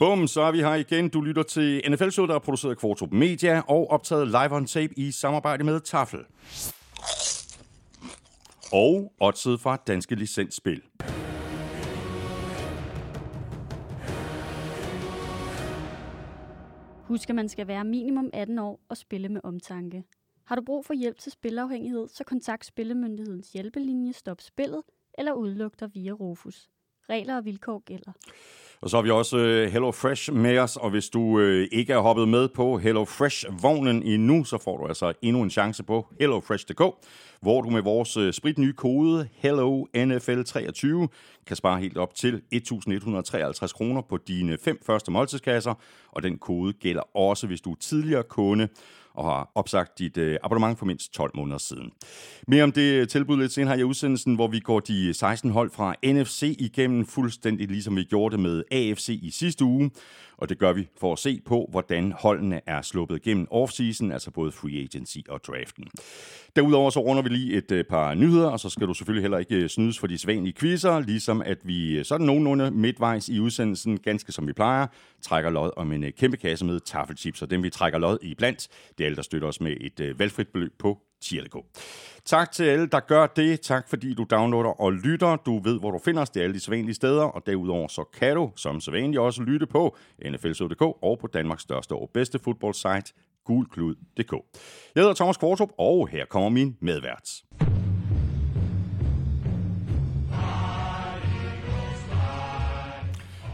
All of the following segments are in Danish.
Bum, så er vi her igen. Du lytter til NFL-showet, der er produceret af Kvartrup Media og optaget live on tape i samarbejde med Tafel. Og oddset fra Danske Licensspil. Husk, at man skal være minimum 18 år og spille med omtanke. Har du brug for hjælp til spilafhængighed, så kontakt Spillemyndighedens hjælpelinje Stop Spillet eller udluk dig via Rufus. Regler og vilkår gælder. Og så har vi også øh, Hello Fresh med os, og hvis du øh, ikke er hoppet med på Hello Fresh-vognen endnu, så får du altså endnu en chance på hellofresh.dk, hvor du med vores øh, spritnye kode HelloNFL23 kan spare helt op til 1.153 kroner på dine fem første måltidskasser, og den kode gælder også, hvis du er tidligere kunde og har opsagt dit øh, abonnement for mindst 12 måneder siden. Mere om det tilbud lidt senere i udsendelsen, hvor vi går de 16 hold fra NFC igennem fuldstændig ligesom vi gjorde det med AFC i sidste uge. Og det gør vi for at se på, hvordan holdene er sluppet gennem offseason, altså både free agency og draften. Derudover så runder vi lige et øh, par nyheder, og så skal du selvfølgelig heller ikke øh, snydes for de sædvanlige quizzer, ligesom at vi øh, sådan nogenlunde midtvejs i udsendelsen, ganske som vi plejer, trækker lod om en kæmpe kasse med taffelchips, og dem vi trækker lod i blandt, det er alle, der støtter os med et valgfrit beløb på tier.dk. Tak til alle, der gør det. Tak fordi du downloader og lytter. Du ved, hvor du finder os. Det er alle de sædvanlige steder. Og derudover så kan du, som sædvanligt, også lytte på nflsød.dk og på Danmarks største og bedste fodboldsite, gulklud.dk. Jeg hedder Thomas Kvartrup, og her kommer min medvært.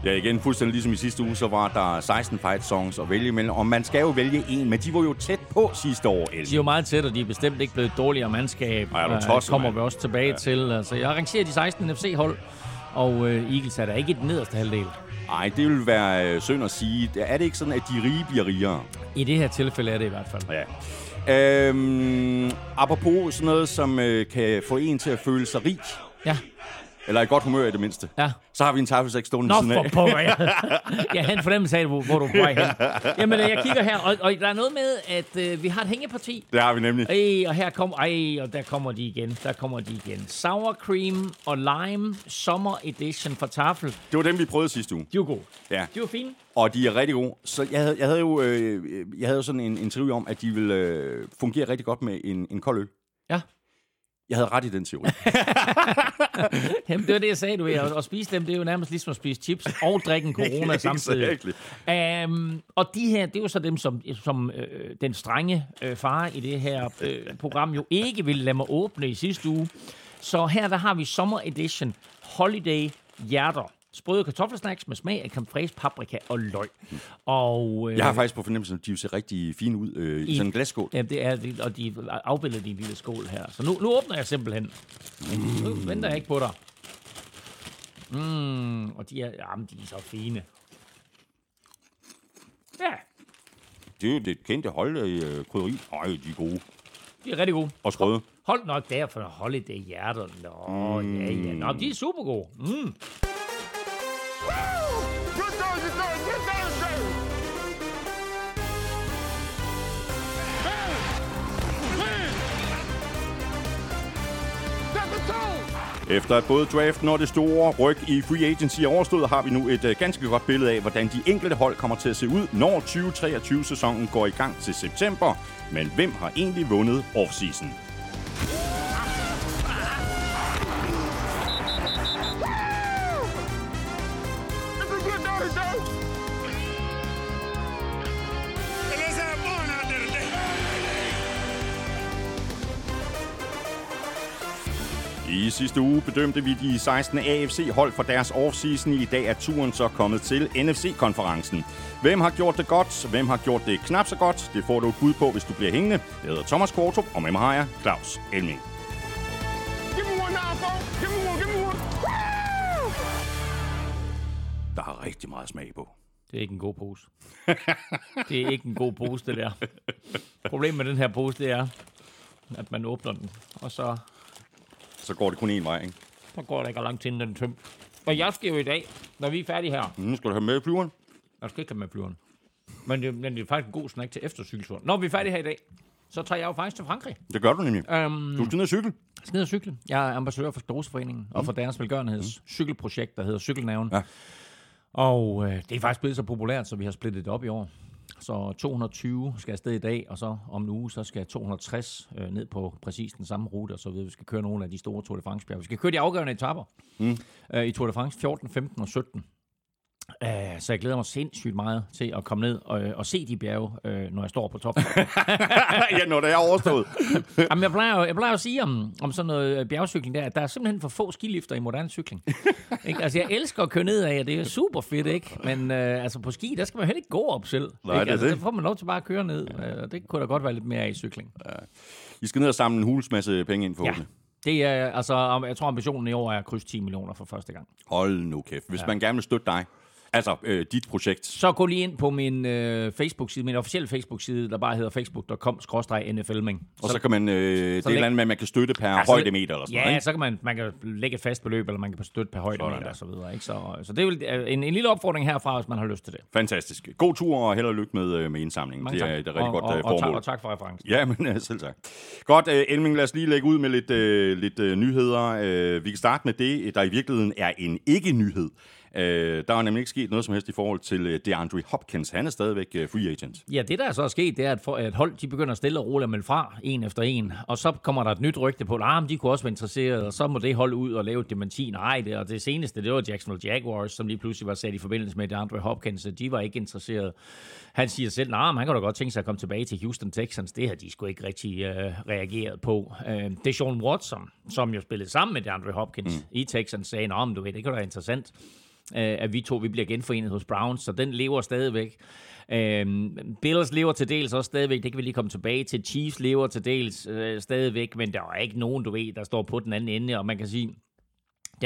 Ja, igen, fuldstændig ligesom i sidste uge, så var der 16 fight songs at vælge imellem, og man skal jo vælge en, men de var jo tæt på sidste år, Ellen. De er jo meget tæt, og de er bestemt ikke blevet dårligere mandskab. Ej, er tosset, kommer vi også tilbage ja. til. Altså, jeg arrangerer de 16 NFC-hold, og uh, Eagles er der ikke i den nederste halvdel. Nej, det vil være øh, synd at sige. Er det ikke sådan, at de rige bliver rigere? I det her tilfælde er det i hvert fald. Ja. Øhm, apropos sådan noget, som øh, kan få en til at føle sig rig. Ja. Eller i godt humør i det mindste. Ja. Så har vi en taffelsæk stående Nå, for pokker, ja. jeg har en fornemmelse af, hvor, hvor du vej hen. Jamen, jeg kigger her, og, og der er noget med, at øh, vi har et hængeparti. Det har vi nemlig. Ej, og her kommer, ej, og der kommer de igen. Der kommer de igen. Sour cream og lime summer edition fra Tafel. Det var dem, vi prøvede sidste uge. De var gode. Ja. De var fine. Og de er rigtig gode. Så jeg havde, jeg havde jo øh, jeg havde sådan en, en teori om, at de ville øh, fungere rigtig godt med en, en kold øl. Ja. Jeg havde ret i den teori. Jamen, det var det, jeg sagde, du ved. At, at spise dem, det er jo nærmest ligesom at spise chips og drikke en corona samtidig. Um, og de her, det er jo så dem, som, som øh, den strenge øh, far i det her øh, program jo ikke ville lade mig åbne i sidste uge. Så her, der har vi Summer Edition Holiday Hjerter sprøde kartoffelsnacks med smag af fraiche, paprika og løg. Og, øh, jeg har faktisk på fornemmelsen, at de ser rigtig fine ud øh, i, i sådan en glasskål. Ja, det er det, og de afbilder de lille skål her. Så nu, nu åbner jeg simpelthen. Mm. Nu venter jeg ikke på dig. Mm, og de er, jamen, de er så fine. Ja. Det er jo det kendte hold i øh, krydderi. Ej, de er gode. De er rigtig gode. Og sprøde. Hold nok der for Holiday Hjerter. Nå, mm. ja, ja. Nå, de er super gode. Mm. Efter at både draften og det store ryg i free agency er overstået, har vi nu et øh, ganske godt billede af, hvordan de enkelte hold kommer til at se ud, når 2023-sæsonen går i gang til september. Men hvem har egentlig vundet offseason? I sidste uge bedømte vi de 16 AFC-hold for deres offseason. I dag er turen så kommet til NFC-konferencen. Hvem har gjort det godt? Hvem har gjort det knap så godt? Det får du et bud på, hvis du bliver hængende. Jeg hedder Thomas Kortrup, og med mig har jeg Claus Elming. Der har rigtig meget smag på. Det er ikke en god pose. det er ikke en god pose, det der. Problemet med den her pose, det er, at man åbner den, og så så går det kun én vej, ikke? Så går det ikke langt til den tøm. Og jeg skal jo i dag, når vi er færdige her. Mm, skal du have med flyveren? Jeg skal ikke have med flyveren. Men det, men det er faktisk en god snack til efter cykelturen. Når vi er færdige her i dag, så tager jeg jo faktisk til Frankrig. Det gør du nemlig. Um, du skal ned og cykle. skal ned og cykle. Jeg er ambassadør for Skleroseforeningen mm. og for deres velgørenheds mm. cykelprojekt, der hedder Cykelnaven. Ja. Og øh, det er faktisk blevet så populært, så vi har splittet det op i år. Så 220 skal afsted i dag, og så om en uge, så skal 260 øh, ned på præcis den samme rute, og så videre. Vi skal køre nogle af de store Tour de France-bjerge. Vi skal køre de afgørende etapper mm. øh, i Tour de France 14, 15 og 17. Uh, så jeg glæder mig sindssygt meget til at komme ned og, og se de bjerge, uh, når jeg står på toppen. ja, når det er overstået. Jamen, jeg plejer, jeg plejer at sige om, om sådan noget bjergcykling der, at der er simpelthen for få skilifter i moderne cykling. ikke? Altså, jeg elsker at køre ned af, og det er super fedt, ikke? Men uh, altså, på ski, der skal man heller ikke gå op selv. Nej, ikke? det altså, det. Der får man lov til bare at køre ned, ja. og det kunne da godt være lidt mere af i cykling. Ja. I skal ned og samle en hulens masse penge ind forhåbentlig. Ja. Det er, altså, jeg tror, ambitionen i år er at krydse 10 millioner for første gang. Hold nu kæft. Hvis ja. man gerne vil støtte dig, Altså, øh, dit projekt. Så gå lige ind på min øh, Facebook-side, min officielle Facebook-side, der bare hedder facebook.com-nflming. Og så, så kan man, øh, det er et eller andet man kan støtte per altså, højdemeter eller sådan Ja, noget, ikke? så kan man, man kan lægge et fast beløb, eller man kan støtte per højdemeter og så videre. Ikke? Så, så det er jo en, en lille opfordring herfra, hvis man har lyst til det. Fantastisk. God tur og held og lykke med, øh, med indsamlingen. Mange det er tak. et rigtig og, godt og, øh, og, tak, formål. og tak for referencen. Ja, men øh, selv tak. Godt, øh, Elming, lad os lige lægge ud med lidt, øh, lidt øh, nyheder. Øh, vi kan starte med det, der i virkeligheden er en ikke-nyhed. Øh, der er nemlig ikke sket noget som helst i forhold til øh, DeAndre Hopkins. Han er stadigvæk øh, free agent. Ja, det der så er sket, det er, at, for, at hold de begynder at stille og roligt at melde fra, en efter en. Og så kommer der et nyt rygte på, at ah, de kunne også være interesseret, og så må det holde ud og lave et dementi. Nej, det, og det seneste, det var Jacksonville Jaguars, som lige pludselig var sat i forbindelse med DeAndre Hopkins, så de var ikke interesseret. Han siger selv, nej, nah, han kan da godt tænke sig at komme tilbage til Houston Texans. Det har de sgu ikke rigtig øh, reageret på. Øh, Deshaun Watson, som jo spillede sammen med DeAndre Hopkins mm. i Texans, sagde, nah, men du ved, det kan da være interessant at vi to vi bliver genforenet hos Browns, så den lever stadigvæk. Øhm, Bills lever til dels også stadigvæk, det kan vi lige komme tilbage til. Chiefs lever til dels øh, stadigvæk, men der er ikke nogen, du ved, der står på den anden ende, og man kan sige,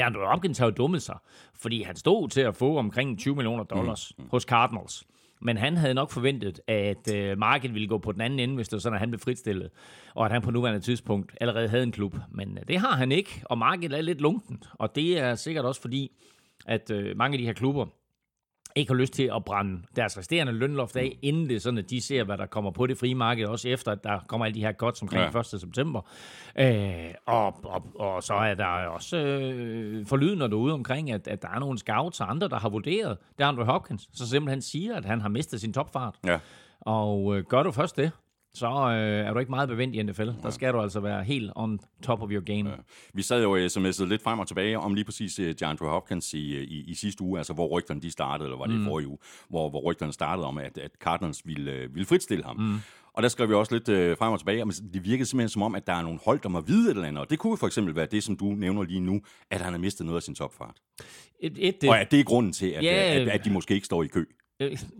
Andrew Hopkins har jo dummet sig, fordi han stod til at få omkring 20 millioner dollars mm. hos Cardinals. Men han havde nok forventet, at øh, markedet ville gå på den anden ende, hvis det var sådan, at han blev fritstillet, og at han på nuværende tidspunkt allerede havde en klub. Men øh, det har han ikke, og markedet er lidt lunken, og det er sikkert også fordi, at øh, mange af de her klubber ikke har lyst til at brænde deres resterende lønloft af, inden det sådan, at de ser, hvad der kommer på det frie marked, også efter, at der kommer alle de her godt omkring ja. 1. september. Øh, og, og, og så er der også øh, forlydende derude omkring, at, at der er nogle scouts og andre, der har vurderet, det er Andrew Hopkins, så simpelthen siger, at han har mistet sin topfart. Ja. Og øh, gør du først det, så øh, er du ikke meget bevendt i NFL. Der skal du altså være helt on top of your game. Ja. Vi sad jo sms'et lidt frem og tilbage om lige præcis uh, DeAndre Hopkins i, i, i sidste uge, altså hvor rygterne de startede, eller var det mm. i forrige uge, hvor, hvor rygterne startede om, at, at Cardinals ville, ville fritstille ham. Mm. Og der skrev vi også lidt uh, frem og tilbage, men det virkede simpelthen som om, at der er nogle hold, der må vide et eller andet. Og det kunne for eksempel være det, som du nævner lige nu, at han har mistet noget af sin topfart. Et, et, det. Og at det er grunden til, at, yeah. at, at, at de måske ikke står i kø.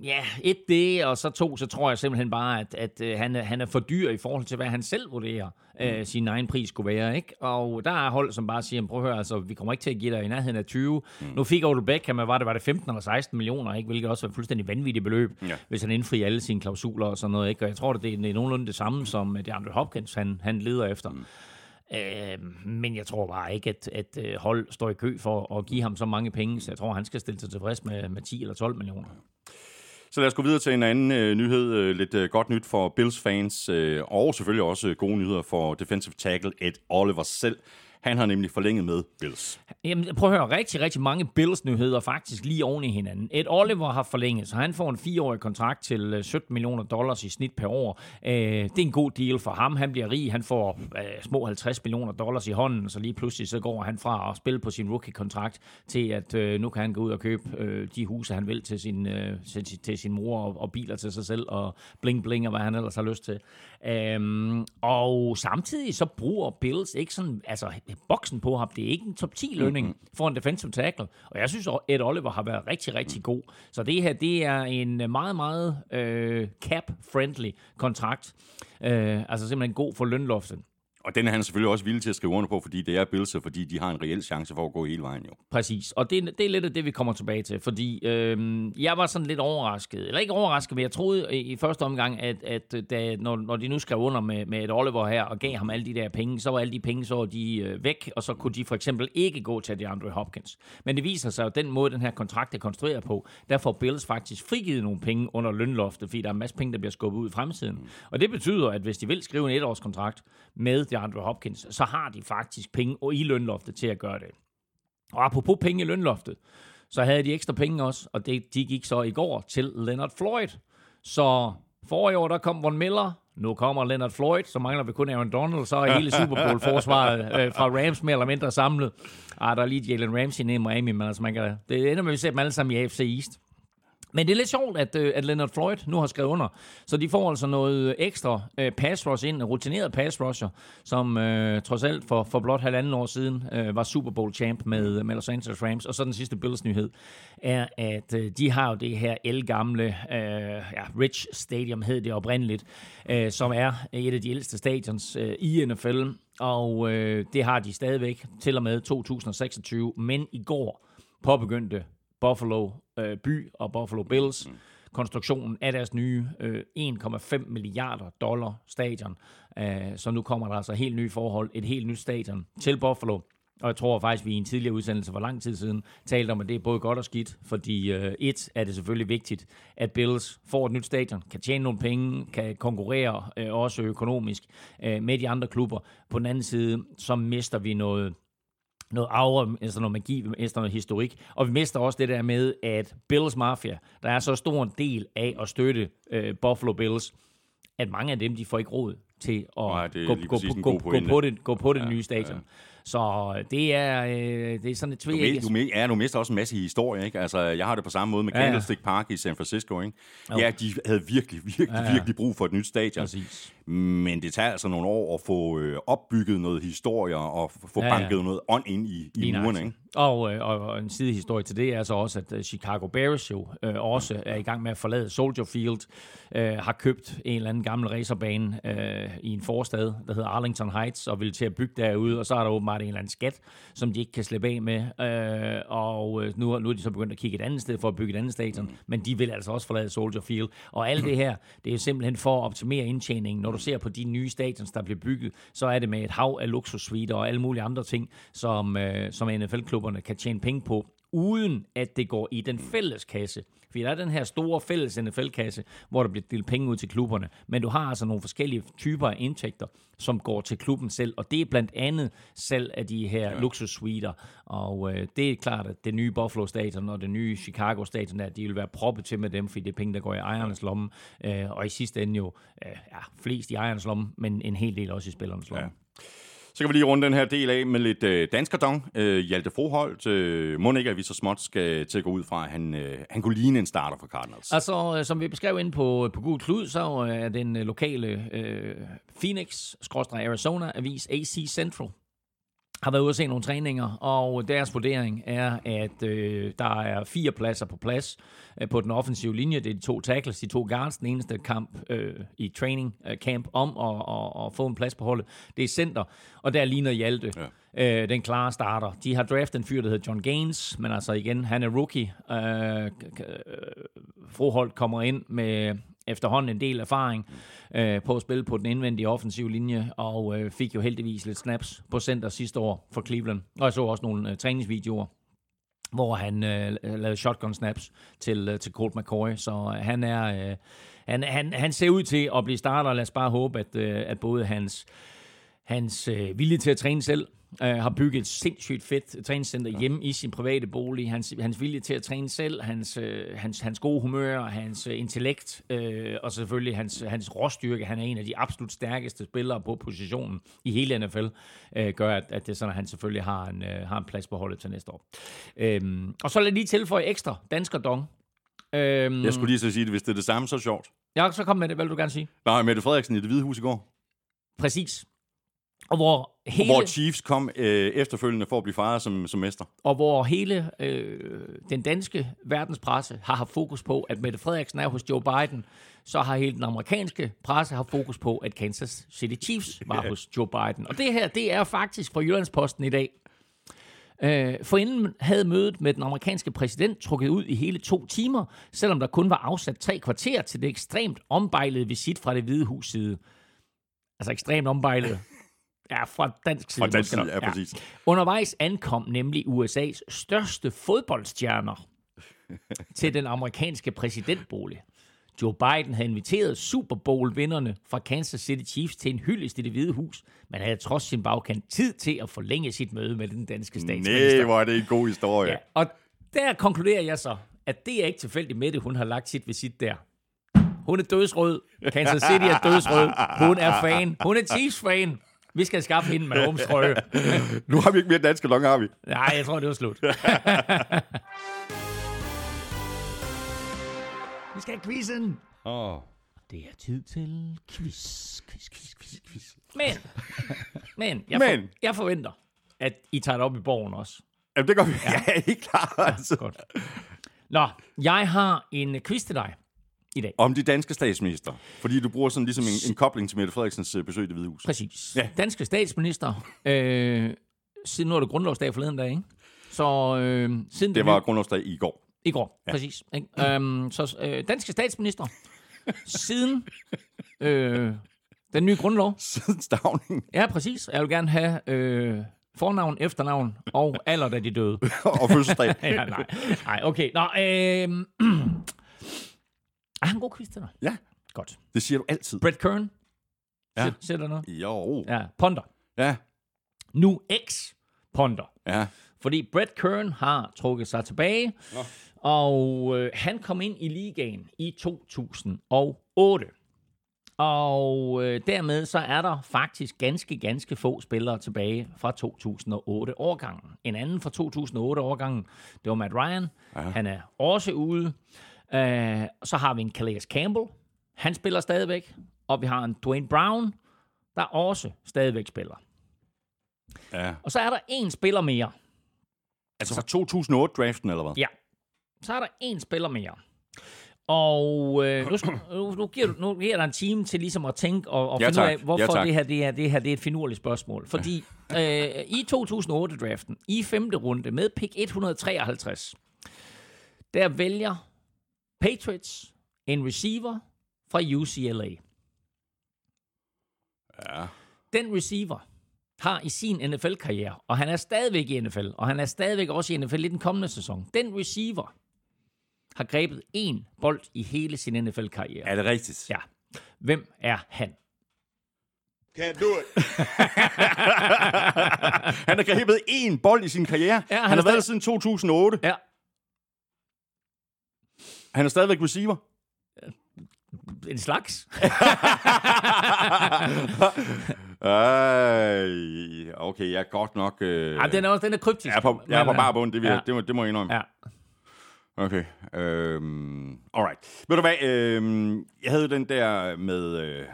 Ja, et det, og så to, så tror jeg simpelthen bare, at, at uh, han, er, han er for dyr i forhold til, hvad han selv vurderer, uh, mm. sin egen pris skulle være. Ikke? Og der er hold, som bare siger, prøv at høre, altså, vi kommer ikke til at give dig i nærheden af 20. Mm. Nu fik Odell Beckham, var det, var det 15 eller 16 millioner, ikke? hvilket også var fuldstændig vanvittigt beløb, ja. hvis han indfrier alle sine klausuler og sådan noget. Ikke? Og jeg tror, det er, det er nogenlunde det samme, som det Andre Hopkins, han, han leder efter. Mm. Øh, men jeg tror bare ikke, at, at øh, hold står i kø for at give ham så mange penge, så jeg tror, han skal stille sig tilfreds med, med 10 eller 12 millioner. Så lad os gå videre til en anden øh, nyhed. Øh, lidt øh, godt nyt for Bills fans, øh, og selvfølgelig også øh, gode nyheder for defensive tackle Ed Oliver selv. Han har nemlig forlænget med Bills. Jamen, prøv at høre, rigtig, rigtig mange Bills-nyheder faktisk lige oven i hinanden. Ed Oliver har forlænget, så han får en fireårig kontrakt til øh, 17 millioner dollars i snit per år. Øh, det er en god deal for ham. Han bliver rig, han får øh, små 50 millioner dollars i hånden, så lige pludselig så går han fra at spille på sin rookie-kontrakt til, at nu kan han gå ud og købe de huse, han vil til sin, til, til sin mor og, biler til sig selv, og bling-bling og hvad han ellers har lyst til. Øhm, og samtidig så bruger Bills ikke sådan, altså boksen på ham. Det er ikke en top 10 lønning mm-hmm. for en defensive tackle. Og jeg synes, at Ed Oliver har været rigtig, rigtig mm. god. Så det her, det er en meget, meget øh, cap-friendly kontrakt. Øh, altså simpelthen god for lønloftet. Og den er han selvfølgelig også villig til at skrive under på, fordi det er Bills, fordi de har en reel chance for at gå hele vejen jo. Præcis, og det, det er lidt af det, vi kommer tilbage til, fordi øh, jeg var sådan lidt overrasket, eller ikke overrasket, men jeg troede i første omgang, at, at da, når, når de nu skrev under med, med et Oliver her, og gav ham alle de der penge, så var alle de penge, så var de øh, væk, og så kunne de for eksempel ikke gå til DeAndre Hopkins. Men det viser sig at den måde, den her kontrakt er konstrueret på, der får Bills faktisk frigivet nogle penge under lønloftet, fordi der er en masse penge, der bliver skubbet ud i fremtiden. Mm. Og det betyder, at hvis de vil skrive en etårskontrakt med DeAndre Hopkins, så har de faktisk penge i lønloftet til at gøre det. Og apropos penge i lønloftet, så havde de ekstra penge også, og det, de gik så i går til Leonard Floyd. Så forrige år, der kom Von Miller, nu kommer Leonard Floyd, så mangler vi kun Aaron Donald, så er hele Super Bowl-forsvaret øh, fra Rams mere eller mindre samlet. Ah, der er lige Jalen Ramsey nede i Miami, men altså man kan, det ender med, at vi ser dem alle sammen i AFC East. Men det er lidt sjovt, at, øh, at Leonard Floyd nu har skrevet under. Så de får altså noget ekstra øh, pass rush ind, en rutineret pass rusher, som øh, trods alt for, for blot halvanden år siden øh, var Super Bowl champ med, øh, med Los Angeles Rams. Og så den sidste Bills nyhed er, at øh, de har jo det her elgamle øh, ja, Rich Stadium, hed det oprindeligt, øh, som er et af de ældste stadions øh, i NFL. Og øh, det har de stadigvæk til og med 2026. Men i går påbegyndte Buffalo øh, by og Buffalo Bills mm. konstruktionen af deres nye øh, 1,5 milliarder dollar stadion. Øh, så nu kommer der altså helt nye forhold, et helt nyt stadion til Buffalo. Og jeg tror faktisk, vi i en tidligere udsendelse for lang tid siden talte om, at det er både godt og skidt, fordi øh, et er det selvfølgelig vigtigt, at Bills får et nyt stadion, kan tjene nogle penge, kan konkurrere øh, også økonomisk øh, med de andre klubber. På den anden side, så mister vi noget noget aura, altså noget magi, vi mister noget historik. Og vi mister også det der med, at Bills Mafia, der er så stor en del af at støtte øh, Buffalo Bills, at mange af dem, de får ikke råd til at Nej, gå, gå, gå, gå, på det, gå på det ja, nye stadion. Ja. Så det er, øh, det er sådan et tvæk. Du, du, ja, du mister også en masse historie, ikke? Altså, jeg har det på samme måde med Candlestick ja, ja. Park i San Francisco, ikke? Ja, de havde virkelig, virkelig, ja, ja. virkelig brug for et nyt stadion. Præcis. Men det tager altså nogle år at få øh, opbygget noget historie og få ja, ja. banket noget ånd ind i, i murene, ikke? Og, øh, og, og en sidehistorie til det er så også, at øh, Chicago Bears jo øh, også er i gang med at forlade Soldier Field, øh, har købt en eller anden gammel racerbane øh, i en forstad, der hedder Arlington Heights, og vil til at bygge derude, og så er der åbenbart en eller anden skat, som de ikke kan slippe af med, øh, og øh, nu, nu er de så begyndt at kigge et andet sted for at bygge et andet stadion, mm. men de vil altså også forlade Soldier Field, og alt det her, det er simpelthen for at optimere indtjeningen. Når du ser på de nye stadions, der bliver bygget, så er det med et hav af luksussuiter og alle mulige andre ting, som, øh, som NFL-klubberne kan tjene penge på, uden at det går i den fælles kasse. Fordi der er den her store fælles NFL-kasse, hvor der bliver delt penge ud til klubberne. Men du har altså nogle forskellige typer af indtægter, som går til klubben selv. Og det er blandt andet salg af de her ja. luksussuiter. Og øh, det er klart, at det nye Buffalo Stadion og det nye Chicago Stadion, der, de vil være proppet til med dem, fordi det er penge, der går i ejernes lomme. Øh, og i sidste ende jo øh, ja, flest i ejernes lomme, men en hel del også i spillernes lomme. Ja. Så kan vi lige runde den her del af med lidt øh, danskerdong. Øh, Hjalte Froholt, øh, må ikke, at vi så småt skal til at gå ud fra, at han, øh, han kunne ligne en starter for Cardinals. Altså, øh, som vi beskrev inde på, øh, på Google Klud, så øh, er den øh, lokale øh, Phoenix-Arizona-avis AC Central har været ude at se nogle træninger, og deres vurdering er, at øh, der er fire pladser på plads øh, på den offensive linje. Det er de to tackles, de to guards. Den eneste kamp øh, i training øh, camp om at, at, at få en plads på holdet, det er center, og der ligner Hjalte. Ja. Øh, den klare starter. De har draftet en fyr, der hedder John Gaines, men altså igen, han er rookie. Øh, Froholt kommer ind med efterhånden en del erfaring øh, på at spille på den indvendige offensive linje, og øh, fik jo heldigvis lidt snaps på center sidste år for Cleveland. Og jeg så også nogle øh, træningsvideoer, hvor han øh, lavede shotgun snaps til, øh, til Colt McCoy, så øh, han er... Øh, han, han, han ser ud til at blive starter, lad os bare håbe, at, øh, at både hans, hans øh, vilje til at træne selv, øh, har bygget et sindssygt fedt træningscenter ja. hjemme i sin private bolig. Hans, hans vilje til at træne selv, hans, øh, hans, hans gode humør, hans øh, intellekt øh, og selvfølgelig hans, hans råstyrke. Han er en af de absolut stærkeste spillere på positionen i hele NFL, øh, gør, at, at det sådan, at han selvfølgelig har en, øh, har en plads på holdet til næste år. Øhm, og så lad lige tilføje ekstra dansker dong. Øhm, jeg skulle lige så sige det, hvis det er det samme, så er sjovt. Ja, så kom med det. Hvad vil du gerne sige? Nej, Mette Frederiksen i det hvide hus i går. Præcis. Og hvor, hele, og hvor Chiefs kom øh, efterfølgende for at blive fejret som, som mester. Og hvor hele øh, den danske verdenspresse har haft fokus på, at Mette Frederiksen er hos Joe Biden, så har hele den amerikanske presse haft fokus på, at Kansas City Chiefs var hos Joe Biden. Og det her, det er faktisk fra Jyllandsposten i dag. Øh, for inden havde mødet med den amerikanske præsident trukket ud i hele to timer, selvom der kun var afsat tre kvarter til det ekstremt ombejlede visit fra det hvide hus side. Altså ekstremt ombejlet. Ja, fra dansk side. Fra dansk side, ja, præcis. Ja. Undervejs ankom nemlig USA's største fodboldstjerner til den amerikanske præsidentbolig. Joe Biden havde inviteret Super Bowl-vinderne fra Kansas City Chiefs til en hyldest i det hvide hus, men havde trods sin bagkant tid til at forlænge sit møde med den danske statsminister. Nej, hvor er det en god historie. Ja, og der konkluderer jeg så, at det er ikke tilfældigt med det, hun har lagt sit visit der. Hun er dødsrød. Kansas City er dødsrød. Hun er fan. Hun er Chiefs-fan. Vi skal skaffe hende med trøje. nu har vi ikke mere danske longer, har vi? Nej, jeg tror, det var slut. vi skal have quizzen. Oh. Det er tid til quiz, quiz, quiz, quiz, quiz. Men, men, jeg, Men. For, jeg forventer, at I tager det op i borgen også. Jamen, det går vi. Ja, ja helt klart. Altså. Godt. Nå, jeg har en quiz til dig i dag. Om de danske statsminister. Fordi du bruger sådan ligesom en, en kobling til Mette Frederiksens øh, besøg i det hvide hus. Præcis. Ja. Danske statsminister. Øh, siden nu er det grundlovsdag forleden dag, ikke? Så øh, siden Det var grundlovsdag i går. I går, ja. præcis. Ikke? Øhm, så øh, danske statsminister, siden øh, den nye grundlov. Siden stavningen Ja, præcis. Jeg vil gerne have øh, fornavn, efternavn og alder, da de døde. og fødselsdag. ja, nej. nej, okay. Nå, øh, er en god quiz til dig? Ja, Godt. det siger du altid. Brett Kern. Ja. Ja. Sætter noget? Jo. Ja, ponder. Ja. Nu ex-ponder. Ja. Fordi Brett Kern har trukket sig tilbage, Nå. og øh, han kom ind i ligaen i 2008. Og øh, dermed så er der faktisk ganske, ganske få spillere tilbage fra 2008-årgangen. En anden fra 2008-årgangen, det var Matt Ryan. Ja. Han er også ude. Øh, så har vi en Calais Campbell. Han spiller stadigvæk. Og vi har en Dwayne Brown, der også stadigvæk spiller. ja. Og så er der en spiller mere. Altså fra 2008-draften, eller hvad? Ja. Så er der en spiller mere. Og øh, nu, nu, nu, giver du, nu giver dig en time til ligesom at tænke og, og Ja, finde ud af, hvorfor Ja, tak. det, her, det, her, det her det er et finurligt spørgsmål. Fordi øh, i 2008-draften, i femte runde med pick 153, der vælger Patriots en receiver fra UCLA. Ja. Den receiver har i sin NFL-karriere, og han er stadigvæk i NFL, og han er stadigvæk også i NFL i den kommende sæson. Den receiver har grebet én bold i hele sin NFL-karriere. Er det rigtigt? Ja. Hvem er han? Can't do it. han har grebet én bold i sin karriere. Ja, han han, har været der siden 2008. Ja. Han er stadigvæk receiver. En slags. Ej, okay, jeg er godt nok... Øh, ja, den er også den er kryptisk. jeg er på, jeg er på bare bund, det, vil, ja. det, må, det må jeg indrømme. Ja. Okay. Øhm, alright. Ved du hvad, øhm, jeg havde den der med øh,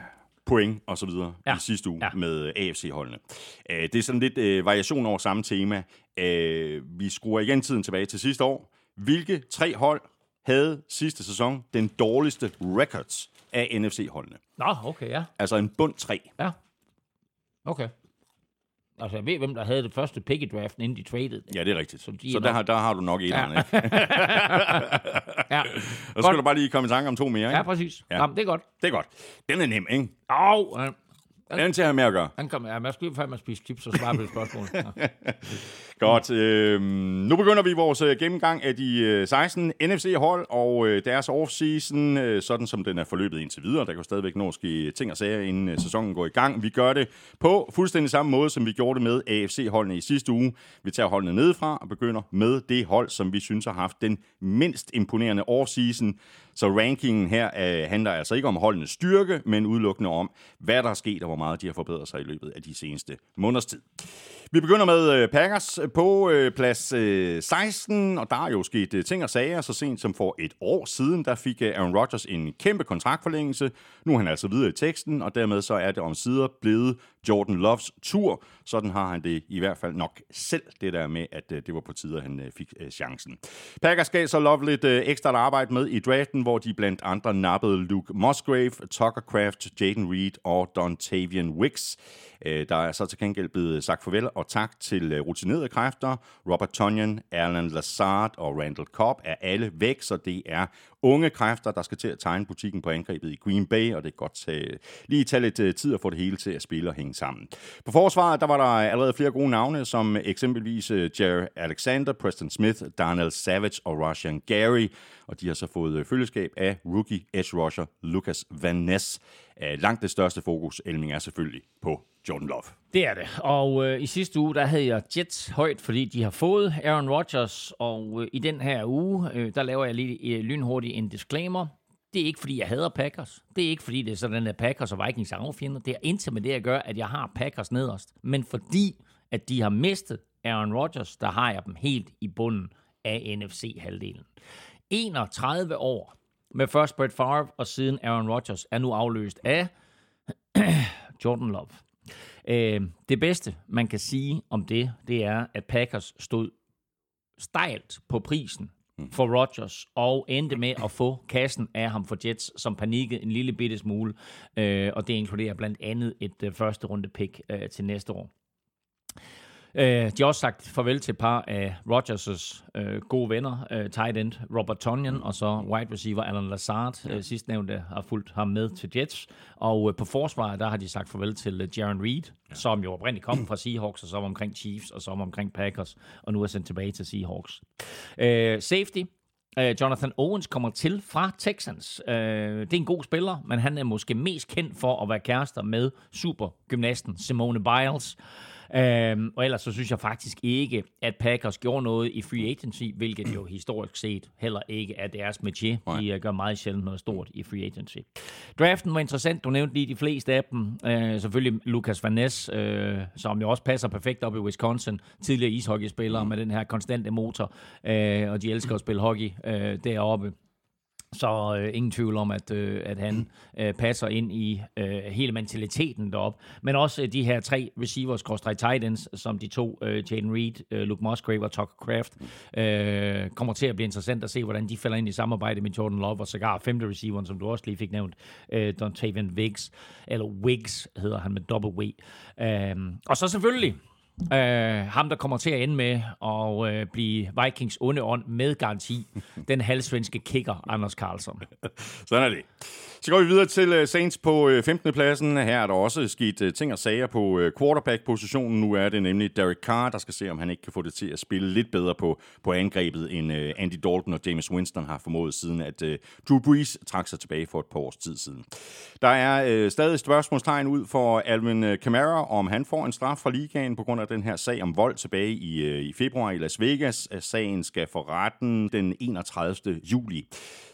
point og så videre Ja. i sidste uge Ja. ja. med AFC-holdene. Øh, det er sådan lidt øh, variation over samme tema. Øh, vi skruer igen tiden tilbage til sidste år. Hvilke tre hold havde sidste sæson den dårligste records af NFC-holdene? Nå, okay, ja. Altså en bund 3. Ja. Okay. Altså, jeg ved, hvem der havde det første pick i draften, inden de traded. Ja, det er rigtigt. Så de så der, har, der har du nok et Ja. ikke? Ja, Og så skal du bare lige komme i tanke om to mere. Ikke? ja præcis. Ja. Ja. Jamen, det er godt. Det er godt. Den er nem, ikke? Au, øh, Den er til at have med at gøre. han kom, ja, man skal lige fandme spise chips og svare på det spørgsmål. Ja. Godt. Øh, nu begynder vi vores øh, gennemgang af de øh, 16 NFC-hold og øh, deres offseason, øh, sådan som den er forløbet indtil videre. Der kan jo stadigvæk nå ske ting og sager, inden øh, sæsonen går i gang. Vi gør det på fuldstændig samme måde, som vi gjorde det med AFC-holdene i sidste uge. Vi tager holdene nedefra og begynder med det hold, som vi synes har haft den mindst imponerende offseason. Så rankingen her øh, handler altså ikke om holdenes styrke, men udelukkende om, hvad der er sket og hvor meget de har forbedret sig i løbet af de seneste måneders tid. Vi begynder med øh, Packers øh, på øh, plads øh, 16, og der er jo sket øh, ting og sager. Så sent som for et år siden, der fik øh, Aaron Rodgers en kæmpe kontraktforlængelse. Nu er han altså videre i teksten, og dermed så er det om sider blevet Jordan Loves tur. Sådan har han det i hvert fald nok selv, det der med, at øh, det var på tide, at han øh, fik øh, chancen. Packers gav så Love lidt ekstra arbejde med i draften, hvor de blandt andre nappede Luke Musgrave, Tucker Craft, Jaden Reed og Dontavian Wicks. Øh, der er så til gengæld blevet øh, sagt farvel og tak til øh, rutinerede kræfter. Robert Tonyan, Alan Lazard og Randall Cobb er alle væk, så det er unge kræfter, der skal til at tegne butikken på angrebet i Green Bay, og det er godt tage, lige tage lidt tid at få det hele til at spille og hænge sammen. På forsvaret, der var der allerede flere gode navne, som eksempelvis Jerry Alexander, Preston Smith, Darnell Savage og Russian Gary, og de har så fået øh, følgeskab af rookie edge rusher Lucas Van Ness. Øh, langt det største fokus, Elming, er selvfølgelig på Jordan Love. Det er det. Og øh, i sidste uge, der havde jeg Jets højt, fordi de har fået Aaron Rodgers. Og øh, i den her uge, øh, der laver jeg lige øh, lynhurtigt en disclaimer. Det er ikke, fordi jeg hader Packers. Det er ikke, fordi det er sådan, at Packers og Vikings er affjender. Det er intet med det at gøre, at jeg har Packers nederst. Men fordi, at de har mistet Aaron Rodgers, der har jeg dem helt i bunden af NFC-halvdelen. 31 år med først Brett Favre og siden Aaron Rodgers er nu afløst af Jordan Love. Øh, det bedste, man kan sige om det, det er, at Packers stod stejlt på prisen for Rodgers, og endte med at få kassen af ham for Jets, som panikkede en lille bitte smule, øh, og det inkluderer blandt andet et øh, første runde pick øh, til næste år. Øh, de har også sagt farvel til et par af Rodgers' øh, gode venner, øh, tight end Robert Tonyan, og så wide receiver Alan Lazard, øh, sidstnævnte har fulgt ham med til Jets. Og øh, på forsvaret, der har de sagt farvel til øh, Jaron Reed, ja. som jo oprindeligt kom fra Seahawks, og så var omkring Chiefs, og så var omkring Packers, og nu er sendt tilbage til Seahawks. Øh, safety, Uh, Jonathan Owens kommer til fra Texans. Uh, det er en god spiller, men han er måske mest kendt for at være kærester med supergymnasten Simone Biles. Øhm, og ellers så synes jeg faktisk ikke, at Packers gjorde noget i free agency, hvilket jo historisk set heller ikke er deres métier. De uh, gør meget sjældent noget stort i free agency. Draften var interessant. Du nævnte lige de fleste af dem. Uh, selvfølgelig Lucas Van Ness, uh, som jo også passer perfekt op i Wisconsin. Tidligere ishockeyspiller mm. med den her konstante motor. Uh, og de elsker at spille hockey uh, deroppe. Så øh, ingen tvivl om, at, øh, at han øh, passer ind i øh, hele mentaliteten derop. Men også øh, de her tre receivers, Kostrej Titans, som de to, øh, Jaden Reed, øh, Luke Musgrave og Tucker Craft, øh, kommer til at blive interessant at se, hvordan de falder ind i samarbejde med Jordan Love, og sågar femte receiveren, som du også lige fik nævnt, øh, Dontavian Wiggs, eller Wiggs hedder han med double W. Øh, og så selvfølgelig Uh, ham, der kommer til at ende med at uh, blive Vikings onde ånd med garanti. Den halvsvenske kicker, Anders Karlsson. Sådan er det. Så går vi videre til øh, Saints på øh, 15. pladsen. Her er der også sket øh, ting og sager på quarterback-positionen. Nu er det nemlig Derek Carr, der skal se, om han ikke kan få det til at spille lidt bedre på, på angrebet, end Andy Dalton og James Winston har formået siden, at Drew Brees trak sig tilbage for et par års tid siden. Der er stadig spørgsmålstegn ud for Alvin Kamara, om han får en straf fra ligaen på grund af den her sag om vold tilbage i, i februar i Las Vegas. Sagen skal for retten den 31. juli.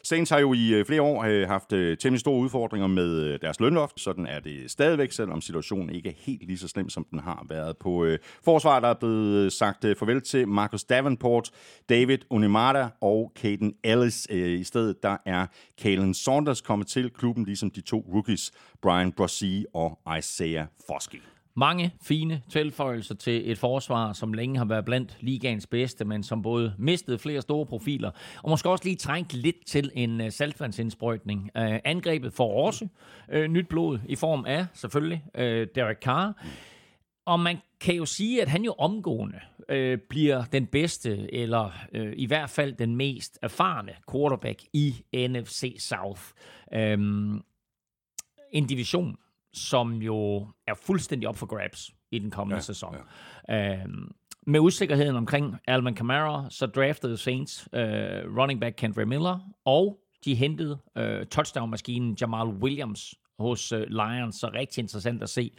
Saints har jo i flere år haft temmelig store udfordringer med øh, deres lønloft. Sådan er det stadigvæk, selvom situationen ikke er helt lige så slem, som den har været på øh, forsvaret. Der er blevet øh, sagt farvel til Marcus Davenport, David Unimata og Caden Ellis. I stedet der er Kalen Saunders kommet til klubben, ligesom de to rookies, Brian Brossi og Isaiah Foskey. Mange fine tilføjelser til et forsvar, som længe har været blandt ligaens bedste, men som både mistede flere store profiler, og måske også lige trængt lidt til en uh, saltvandsindsprøjtning. Uh, angrebet får også uh, nyt blod i form af, selvfølgelig, uh, Derek Carr. Og man kan jo sige, at han jo omgående øh, bliver den bedste, eller øh, i hvert fald den mest erfarne quarterback i NFC South. Øhm, en division, som jo er fuldstændig op for grabs i den kommende ja, sæson. Ja. Øhm, med usikkerheden omkring Alvin Kamara, så draftede Saints øh, running back Kendra Miller, og de hentede øh, touchdown-maskinen Jamal Williams hos øh, Lions, så rigtig interessant at se,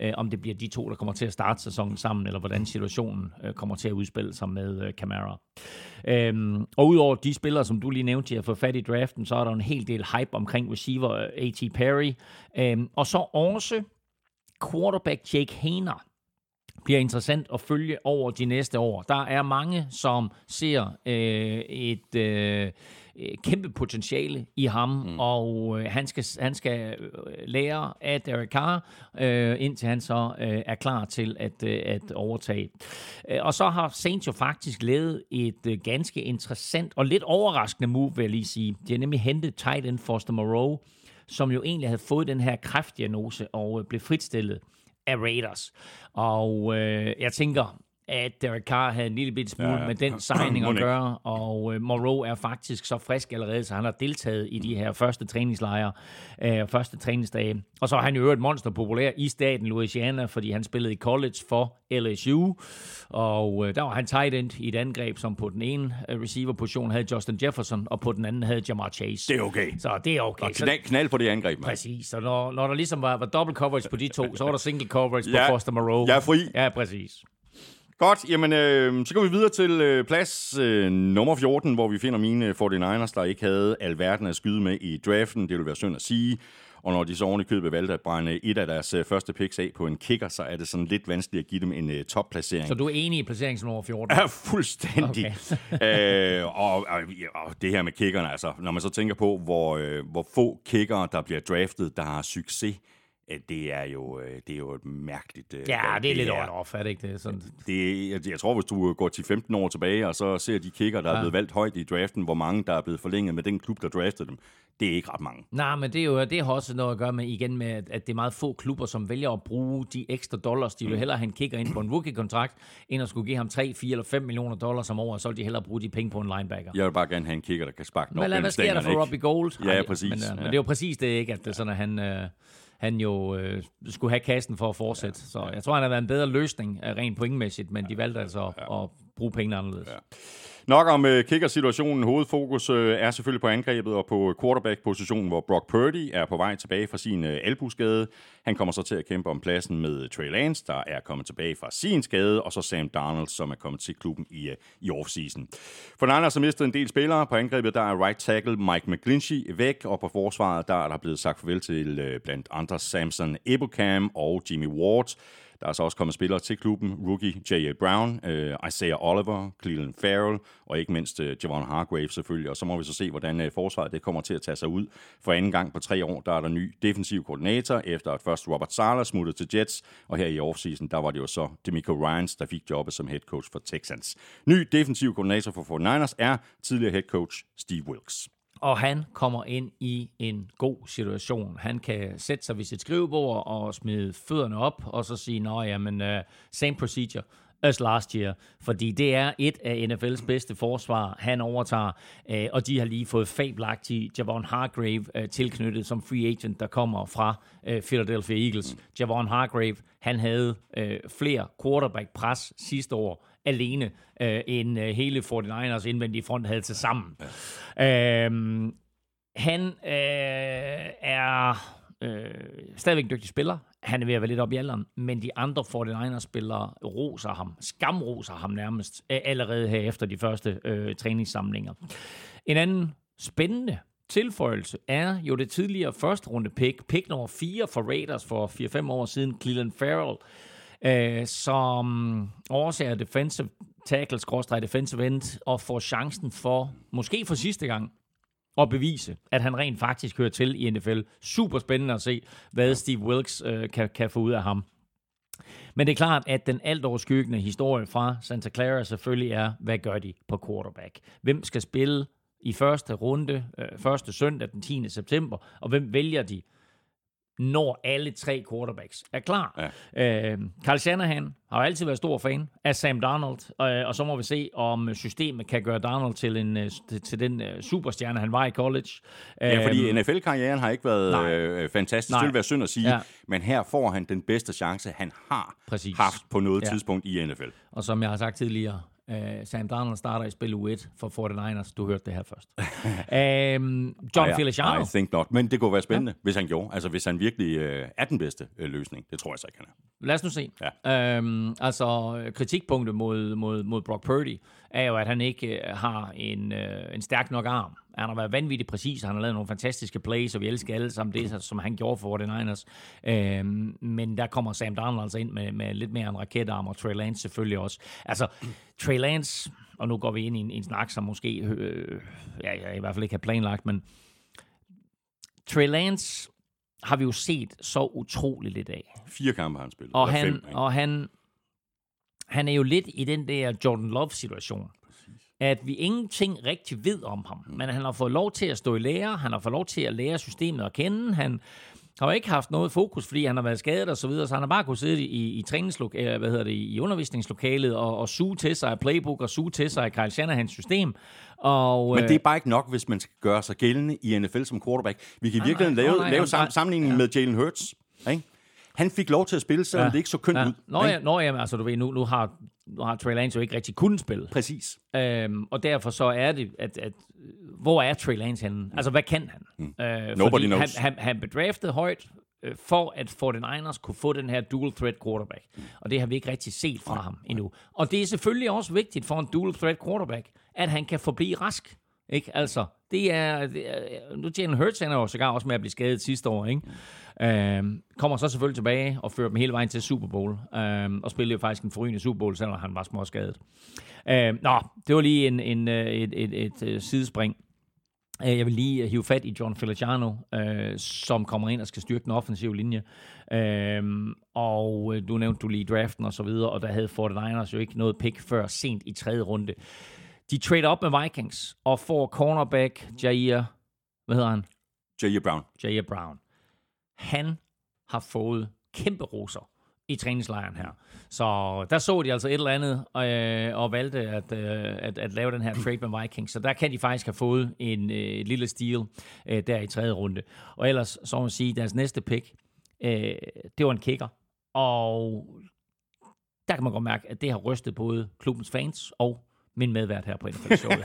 øh, om det bliver de to, der kommer til at starte sæsonen sammen, eller hvordan situationen øh, kommer til at udspille sig med øh, Camara. Øhm, og udover de spillere, som du lige nævnte, til at få fat i draften, så er der en hel del hype omkring receiver øh, A.T. Perry, øhm, og så også quarterback Jake Hainer, bliver interessant at følge over de næste år. Der er mange, som ser øh, et... Øh, kæmpe potentiale i ham, mm. og øh, han skal, han skal øh, lære af Derek Carr, øh, indtil han så øh, er klar til at, øh, at overtage. Øh, og så har Saints jo faktisk lavet et øh, ganske interessant og lidt overraskende move, vil jeg lige sige. De har nemlig hentet tight end Foster Moreau, som jo egentlig havde fået den her kræftdiagnose og øh, blev fritstillet af Raiders. Og øh, jeg tænker, at Derek Carr havde en lille bit smule ja, Ja, ja. ja. med den signing at gøre, og øh, Moreau er faktisk så frisk allerede, så han har deltaget i de her første træningslejre, øh, første træningsdage. Og så er han jo et monster populær i staten Louisiana, fordi han spillede i college for LSU, og øh, der var han tight end i et angreb, som på den ene øh, receiver-position havde Justin Jefferson, og på den anden havde Jamar Chase. Det er okay. Så det er okay. Og knald, knald på det angreb, mand. præcis. Så når, når der ligesom var, var double coverage på de to, så var der single coverage Ja, på Foster Moreau. jeg er fri. Ja, præcis. Godt, jamen øh, så går vi videre til øh, plads øh, nummer 14, hvor vi finder mine 49ers, der ikke havde alverden at skyde med i draften. Det vil være synd at sige. Og når de så oven i købet valgte at brænde et af deres øh, første picks af på en kicker, så er det sådan lidt vanskeligt at give dem en øh, topplacering. Så du er enig i placeringen som nummer 14? Ja, fuldstændig. Okay. øh, og, og, og det her med kickerne, altså, når man så tænker på, hvor, øh, hvor få kickere, der bliver draftet, der har succes, det er jo, øh, det er jo et mærkeligt... Øh, Ja, det er lidt her. on off, er det ikke det? Sådan, Det, jeg, jeg tror, hvis du går til 15 år tilbage, og så ser de kicker, der er Ja. blevet valgt højt i draften, hvor mange, der er blevet forlænget med den klub, der draftede dem, det er ikke ret mange. Nej, men det, er jo, det har også noget at gøre med, igen med, at- det er meget få klubber, som vælger at bruge de ekstra dollars. De vil hellere have en kicker ind på en rookie-kontrakt, end at skulle give ham 3, 4 eller 5 millioner dollars om året, så vil de hellere bruge de penge på en linebacker. Jeg vil bare gerne have en kicker, der kan sparke den op hvad sker der for Robbie Gold? Ja, Ej, præcis. Men, Ja. men det er jo præcis det, ikke? At det er sådan, at han, uh, han jo øh, skulle have kassen for at fortsætte. Så jeg tror, han har været en bedre løsning uh, rent pointmæssigt, men de valgte altså at, at bruge pengene anderledes. Ja. Nok om uh, kickersituationen. Hovedfokus uh, er selvfølgelig på angrebet og på quarterback-positionen, hvor Brock Purdy er på vej tilbage fra sin uh, albuskade. Han kommer så til at kæmpe om pladsen med Trey Lance, der er kommet tilbage fra sin skade, og så Sam Darnold, som er kommet til klubben i, uh, i offseason. For den anden har mistet en del spillere. På angrebet der er right tackle Mike McGlinchey væk, og på forsvaret der er der blevet sagt farvel til uh, blandt andre Samson Ebocam og Jimmy Ward. Der er så også kommet spillere til klubben. Rookie J.A. Brown, øh, Isaiah Oliver, Cleveland Farrell og ikke mindst øh, Javon Hargrave selvfølgelig. Og så må vi så se, hvordan øh, forsvaret det kommer til at tage sig ud. For anden gang på tre år, der er der ny defensiv koordinator, efter at først Robert Sala smuttede til Jets, og her i offseason, der var det jo så Demico Ryans, der fik jobbet som head coach for Texans. Ny defensiv koordinator for 49ers er tidligere head coach Steve Wilkes. Og han kommer ind i en god situation. Han kan sætte sig ved sit skrivebord og smide fødderne op, og så sige, nå jamen, uh, same procedure as last year. Fordi det er et af NFL's bedste forsvar, han overtager. Uh, og de har lige fået fabelagtig Javon Hargrave uh, tilknyttet som free agent, der kommer fra Philadelphia Eagles. Javon Hargrave, han havde uh, flere quarterback-pres sidste år alene, øh, end øh, hele 49ers indvendige front havde til sammen. Ja. Øhm, han øh, er øh, stadigvæk en dygtig spiller. Han er ved at være lidt op i alderen, men de andre 49ers-spillere roser ham, skamroser ham nærmest, øh, allerede her efter de første øh, træningssamlinger. En anden spændende tilføjelse er jo det tidligere første runde pick, pick nummer 4 for Raiders for 4-5 år siden, Cleveland Farrell, øh, som oversager defensive tackle, skråstrej defensive end, og får chancen for, måske for sidste gang, at bevise, at han rent faktisk hører til i NFL. Super spændende at se, hvad Steve Wilkes øh, kan, kan få ud af ham. Men det er klart, at den alt overskyggende historie fra Santa Clara selvfølgelig er, hvad gør de på quarterback? Hvem skal spille i første runde, øh, første søndag den 10. september, og hvem vælger de, når alle tre quarterbacks er klar? Ja. Øh, Carl Shanahan har jo altid været stor fan af Sam Darnold, øh, og så må vi se, om systemet kan gøre Darnold til, en, øh, til, til den øh, superstjerne, han var i college. Ja, fordi Øhm, NFL-karrieren har ikke været nej. øh, fantastisk. Nej. Det vil være synd at sige, Ja. men her får han den bedste chance, han har Præcis. haft på noget ja. tidspunkt i NFL. Og som jeg har sagt tidligere, uh, Sam Darnold starter i spil U1 for 49ers. Du hørte det her først. um, John I, Feliciano. I think not. Men det kunne være spændende, ja. hvis han gjorde. Altså, hvis han virkelig øh, er den bedste øh, løsning. Det tror jeg så ikke, han er. Lad os nu se. Ja. Øhm, altså, kritikpunktet mod, mod, mod Brock Purdy er jo, at han ikke øh, har en, øh, en stærk nok arm. Han har været vanvittigt præcis, han har lavet nogle fantastiske plays, og vi elsker alle sammen det, som han gjorde for 49ers. Øhm, men der kommer Sam Darnold altså ind med, med lidt mere en raketarm, og Trey Lance selvfølgelig også. Altså, Trey Lance, og nu går vi ind i en, en snak, som måske, øh, ja, jeg i hvert fald ikke har planlagt, men Trey Lance har vi jo set så utroligt lidt af. Fire kampe har han spillet. Og han, fem, ikke? og han, han er jo lidt i den der Jordan Love-situation. At vi ingenting rigtig ved om ham. Men han har fået lov til at stå i lære. Han har fået lov til at lære systemet at kende. Han har ikke haft noget fokus, fordi han har været skadet og så videre, så han har bare kunnet sidde i, i træningslok, hvad hedder det, i undervisningslokalet og, og suge til sig playbook og suge til sig Kyle Shanahans system. Og, Men det er bare ikke nok, hvis man skal gøre sig gældende i NFL som quarterback. Vi kan virkelig lave, nej, lave nej, sammenligning ja. med Jalen Hurts. Ikke? Han fik lov til at spille, selvom ja. det ikke så kønt ja. ud. Nå, ja, nå ja, altså du ved, nu, nu har, nu har Trey Lance jo ikke rigtig kunnet spille. Præcis. Øhm, og derfor så er det, at, at hvor er Trey Lance henne? Altså, hvad kan han? Mm. Øh, Nobody knows. Han, han, han blev draftet højt, øh, for at 49ers kunne få den her dual threat quarterback. Og det har vi ikke rigtig set fra ham endnu. Og det er selvfølgelig også vigtigt for en dual threat quarterback, at han kan forblive rask. Ikke? Altså, det er, det er nu Jalen Hurts han er jo sågar også med at blive skadet sidste år, ikke? Øhm, kommer så selvfølgelig tilbage og fører dem hele vejen til Super Bowl. Øhm, og spillede jo faktisk en forrygende Super Bowl, selvom han var små skadet. Øhm, nå, det var lige en, en, øh, et, et, et, et øh, sidespring. Øh, jeg vil lige hive fat i John Feliciano, øh, som kommer ind og skal styrke den offensive linje. Øhm, og du nævnte du lige draften og så videre, og der havde 49ers jo ikke noget pick før sent i tredje runde. De trader op med Vikings og får cornerback Jair, hvad hedder han? Jair Brown. Jair Brown. Han har fået kæmpe roser i træningslejren her. Så der så de altså et eller andet øh, og valgte at, øh, at, at lave den her trade med Vikings. Så der kan de faktisk have fået en øh, lille steal øh, der i tredje runde. Og ellers, så må man sige, deres næste pick, øh, det var en kicker. Og der kan man godt mærke, at det har rystet både klubbens fans og min medvært her på NFL Show.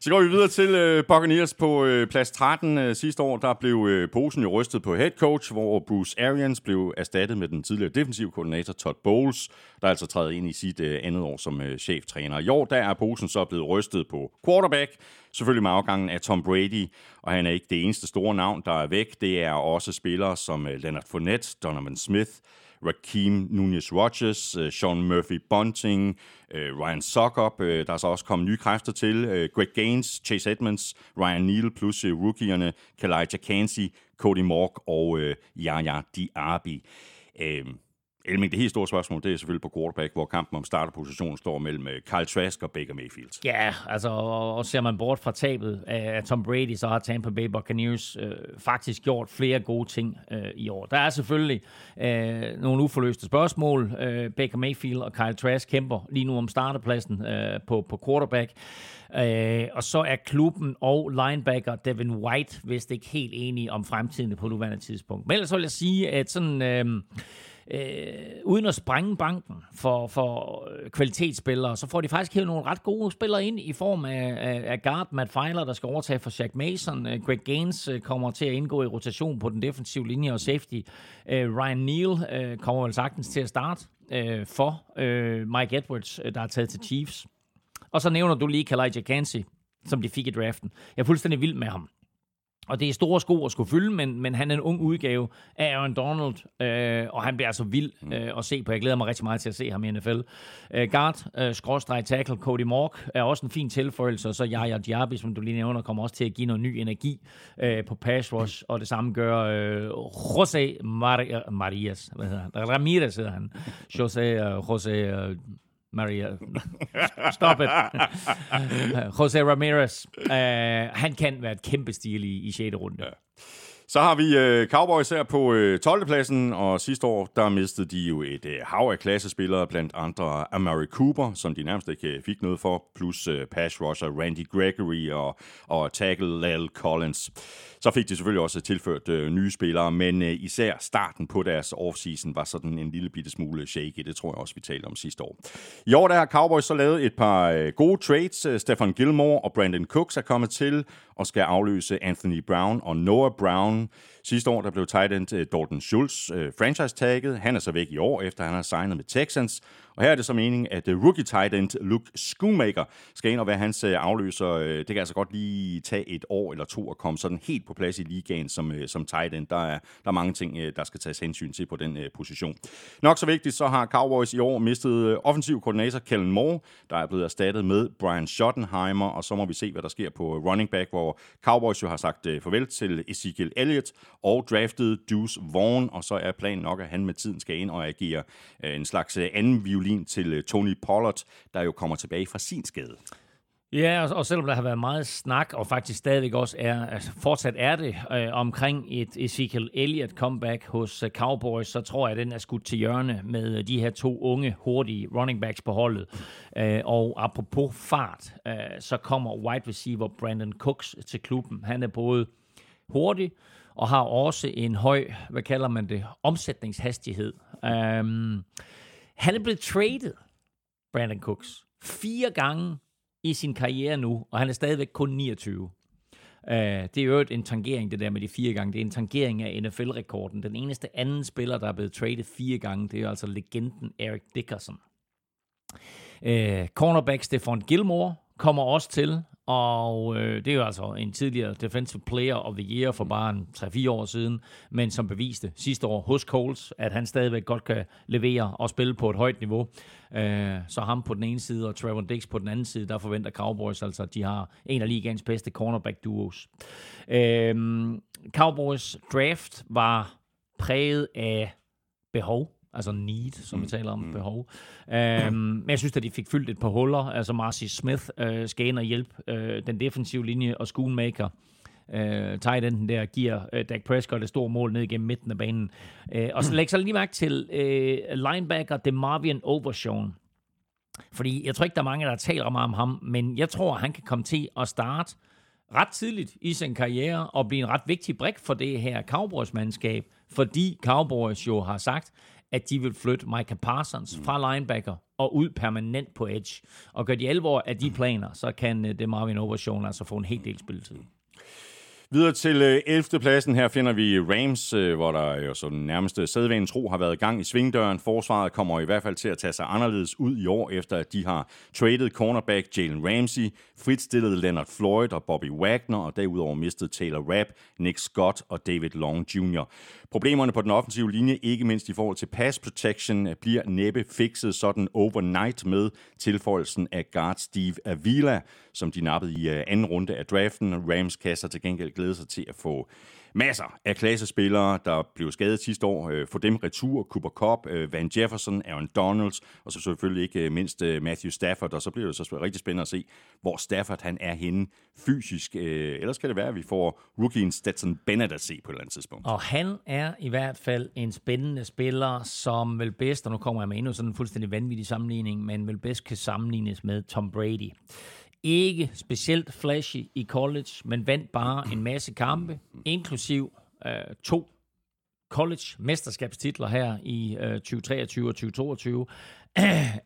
Så går vi videre til uh, Buccaneers på uh, plads 13. Uh, øh, sidste år der blev uh, posen jo rystet på head coach, hvor Bruce Arians blev erstattet med den tidligere defensive koordinator Todd Bowles, der altså træder ind i sit uh, andet år som uh, cheftræner. I år der er posen så blevet rystet på quarterback, selvfølgelig med afgangen af Tom Brady, og han er ikke det eneste store navn, der er væk. Det er også spillere som uh, Leonard Fournette, Donovan Smith, Raheem Nunez Rogers, øh, Sean Murphy-Bunting, øh, Ryan Sokop. Øh, der er så også kommet nye kræfter til. Greg Gaines, Chase Edmonds, Ryan Neal plus uh, rookierne Kalijah Kansi, Cody Mork og Yaya Diaby. Øhm, Elming, det helt store spørgsmål, det er selvfølgelig på quarterback, hvor kampen om starterpositionen står mellem øh, Kyle Trask og Baker Mayfield. Ja, altså, og, og ser man bort fra tabet af Tom Brady, så har Tampa Bay Buccaneers øh, faktisk gjort flere gode ting øh, i år. Der er selvfølgelig øh, nogle uforløste spørgsmål. Øh, Baker Mayfield og Kyle Trask kæmper lige nu om starterpladsen øh, på, på quarterback. Øh, og så er klubben og linebacker Devin White vist ikke helt enige om fremtiden på nuværende tidspunkt. Men ellers vil jeg sige, at sådan... Øh, øh, uden at sprænge banken for, for øh, kvalitetsspillere, så får de faktisk hævet nogle ret gode spillere ind i form af, af, af guard Matt Feiler, der skal overtage for Shaq Mason. Øh, Greg Gaines øh, kommer til at indgå i rotation på den defensive linje og safety. Øh, Ryan Neal øh, kommer vel sagtens til at starte øh, for øh, Mike Edwards, der er taget til Chiefs. Og så nævner du lige Kalijah Kansi, som de fik i draften. Jeg er fuldstændig vild med ham. Og det er store sko at skulle fylde, men, men han er en ung udgave af Aaron Donald, øh, og han bliver altså vild mm. øh, at se på. Jeg glæder mig rigtig meget til at se ham i NFL. Øh, guard, øh, skråstreg tackle, Cody Mork er også en fin tilføjelse, og så Yaya Diaby, som du lige nævner, kommer også til at give noget ny energi øh, på pass rush, og det samme gør øh, José Mar- Marias, hvad hedder han? Ramirez hedder han. José, uh, José uh, Maria. Stop it. Jose Ramirez. Uh, han kan være et kæmpe stil i, i 6. runde. Ja. Så har vi øh, Cowboys her på øh, 12. pladsen, og sidste år, der mistede de jo et øh, hav af klassespillere, blandt andre Amari Cooper, som de nærmest ikke øh, fik noget for, plus øh, pass rusher Randy Gregory og, og tackle Lal Collins. Så fik de selvfølgelig også tilført øh, nye spillere, men øh, især starten på deres offseason var sådan en lille bitte smule shaky. Det tror jeg også, vi talte om sidste år. I år der har Cowboys så lavet et par øh, gode trades. Øh, Stefan Gilmore og Brandon Cooks er kommet til og skal afløse Anthony Brown og Noah Brown. Sidste år der blev tight end øh, Dalton Schultz øh, franchise-tagget. Han er så væk i år, efter han har signet med Texans. Og her er det så meningen, at øh, rookie tight end Luke Schoonmaker skal ind og være hans øh, afløser. Øh, det kan altså godt lige tage et år eller to at komme sådan helt på plads i ligaen som, som tight end. Der er, der er mange ting, der skal tages hensyn til på den position. Nok så vigtigt, så har Cowboys i år mistet offensiv koordinator Kellen Moore, der er blevet erstattet med Brian Schottenheimer, og så må vi se, hvad der sker på running back, hvor Cowboys jo har sagt farvel til Ezekiel Elliott og draftet Deuce Vaughn, og så er planen nok, at han med tiden skal ind og agere en slags anden violin til øh, Tony Pollard, der jo kommer tilbage fra sin skade. Ja, og, og selvom der har været meget snak, og faktisk stadigvæk også er, altså fortsat er det, øh, omkring et Ezekiel Elliott comeback hos uh, Cowboys, så tror jeg, at den er skudt til hjørne med øh, de her to unge, hurtige running backs på holdet. Øh, og apropos fart, øh, så kommer wide receiver Brandon Cooks til klubben. Han er både hurtig, og har også en høj, hvad kalder man det, omsætningshastighed. Øh, han er blevet traded, Brandon Cooks, fire gange i sin karriere nu, og han er stadigvæk kun 29. Uh, øh, det er jo en tangering, det der med de fire gange. Det er en tangering af NFL-rekorden. Den eneste anden spiller, der er blevet traded fire gange, det er altså legenden Eric Dickerson. Uh, cornerback Stefan Gilmore kommer også til. Og øh, det er jo altså en tidligere Defensive Player of the Year for bare 3-4 år siden, men som beviste sidste år hos Coles, at han stadigvæk godt kan levere og spille på et højt niveau. Øh, så ham på den ene side og Trevor Dix på den anden side, der forventer Cowboys altså, at de har en af ligaens bedste cornerback duos. Øh, Cowboys draft var præget af behov altså need, som vi mm. taler om, mm. behov. Um, men jeg synes, at de fik fyldt et par huller. Altså Marcy Smith uh, skal ind og hjælpe uh, den defensive linje, og Schoonmaker, uh, tight enden der, giver uh, Dak Prescott et stort mål ned gennem midten af banen. Uh, og så læg så lige mærke til uh, linebacker DeMarvian Overshown. Fordi jeg tror ikke, der er mange, der taler meget om ham, men jeg tror, han kan komme til at starte ret tidligt i sin karriere og blive en ret vigtig brik for det her Cowboys-mandskab, fordi Cowboys jo har sagt, at de vil flytte Micah Parsons mm. fra linebacker og ud permanent på edge. Og gør de alvor af de planer, så kan øh, det Marvin Overshawn altså få en hel del spilletid. Videre til 11. Øh, pladsen her finder vi Rams, øh, hvor der jo så den nærmeste sædvanen tro har været i gang i svingdøren. Forsvaret kommer i hvert fald til at tage sig anderledes ud i år, efter at de har traded cornerback Jalen Ramsey, fritstillet Leonard Floyd og Bobby Wagner, og derudover mistet Taylor Rapp, Nick Scott og David Long Jr. Problemerne på den offensive linje, ikke mindst i forhold til pass protection, øh, bliver næppe fikset sådan overnight med tilføjelsen af guard Steve Avila, som de nappede i øh, anden runde af draften. Rams kasser til gengæld glæder sig til at få masser af klassespillere, der blev skadet sidste år. Øh, for dem retur, Cooper Cup, øh, Van Jefferson, Aaron Donalds, og så selvfølgelig ikke øh, mindst øh, Matthew Stafford. Og så bliver det så rigtig spændende at se, hvor Stafford han er henne fysisk. Øh, ellers kan det være, at vi får rookien Stetson Bennett at se på et eller andet tidspunkt. Og han er i hvert fald en spændende spiller, som vel bedst, og nu kommer jeg med endnu sådan en fuldstændig vanvittig sammenligning, men vel bedst kan sammenlignes med Tom Brady. Ikke specielt flashy i college, men vandt bare en masse kampe, inklusiv øh, to college-mesterskabstitler her i øh, 2023 og 2022.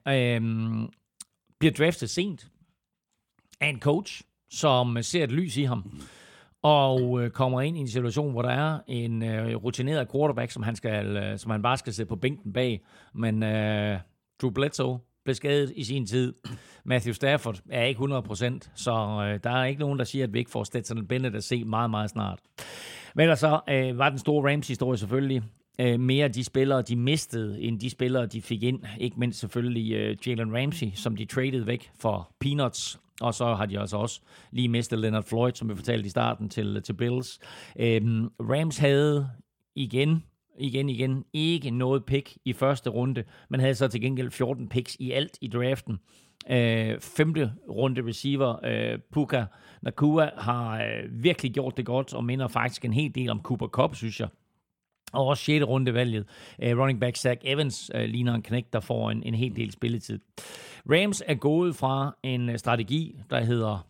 øhm, bliver draftet sent af en coach, som ser et lys i ham, og øh, kommer ind i en situation, hvor der er en øh, rutineret quarterback, som han, skal, øh, som han bare skal sidde på bænken bag. Men øh, Drew Bledsoe blev skadet i sin tid. Matthew Stafford er ikke 100%, så øh, der er ikke nogen, der siger, at vi ikke får Stetson Bennett at se meget, meget snart. Men så øh, var den store Rams-historie selvfølgelig øh, mere de spillere, de mistede, end de spillere, de fik ind. Ikke mindst selvfølgelig øh, Jalen Ramsey, som de traded væk for peanuts. Og så har de altså også lige mistet Leonard Floyd, som vi fortalte i starten, til, til Bills. Øh, Rams havde igen igen, igen, ikke noget pick i første runde, men havde så til gengæld 14 picks i alt i draften. Øh, femte runde receiver, øh, Puka Nakua, har øh, virkelig gjort det godt, og minder faktisk en hel del om Cooper Cup, synes jeg. Og også 6. runde valget. Uh, running back Zach Evans uh, ligner en knæk, der får en, en hel del spilletid. Rams er gået fra en uh, strategi, der hedder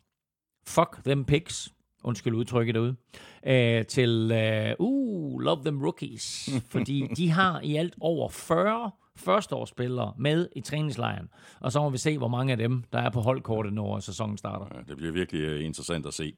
fuck them picks, undskyld udtrykket derude, uh, til uh, uh, love them rookies. fordi de har i alt over 40 førsteårsspillere med i træningslejren. Og så må vi se, hvor mange af dem, der er på holdkortet, når sæsonen starter. Ja, det bliver virkelig uh, interessant at se.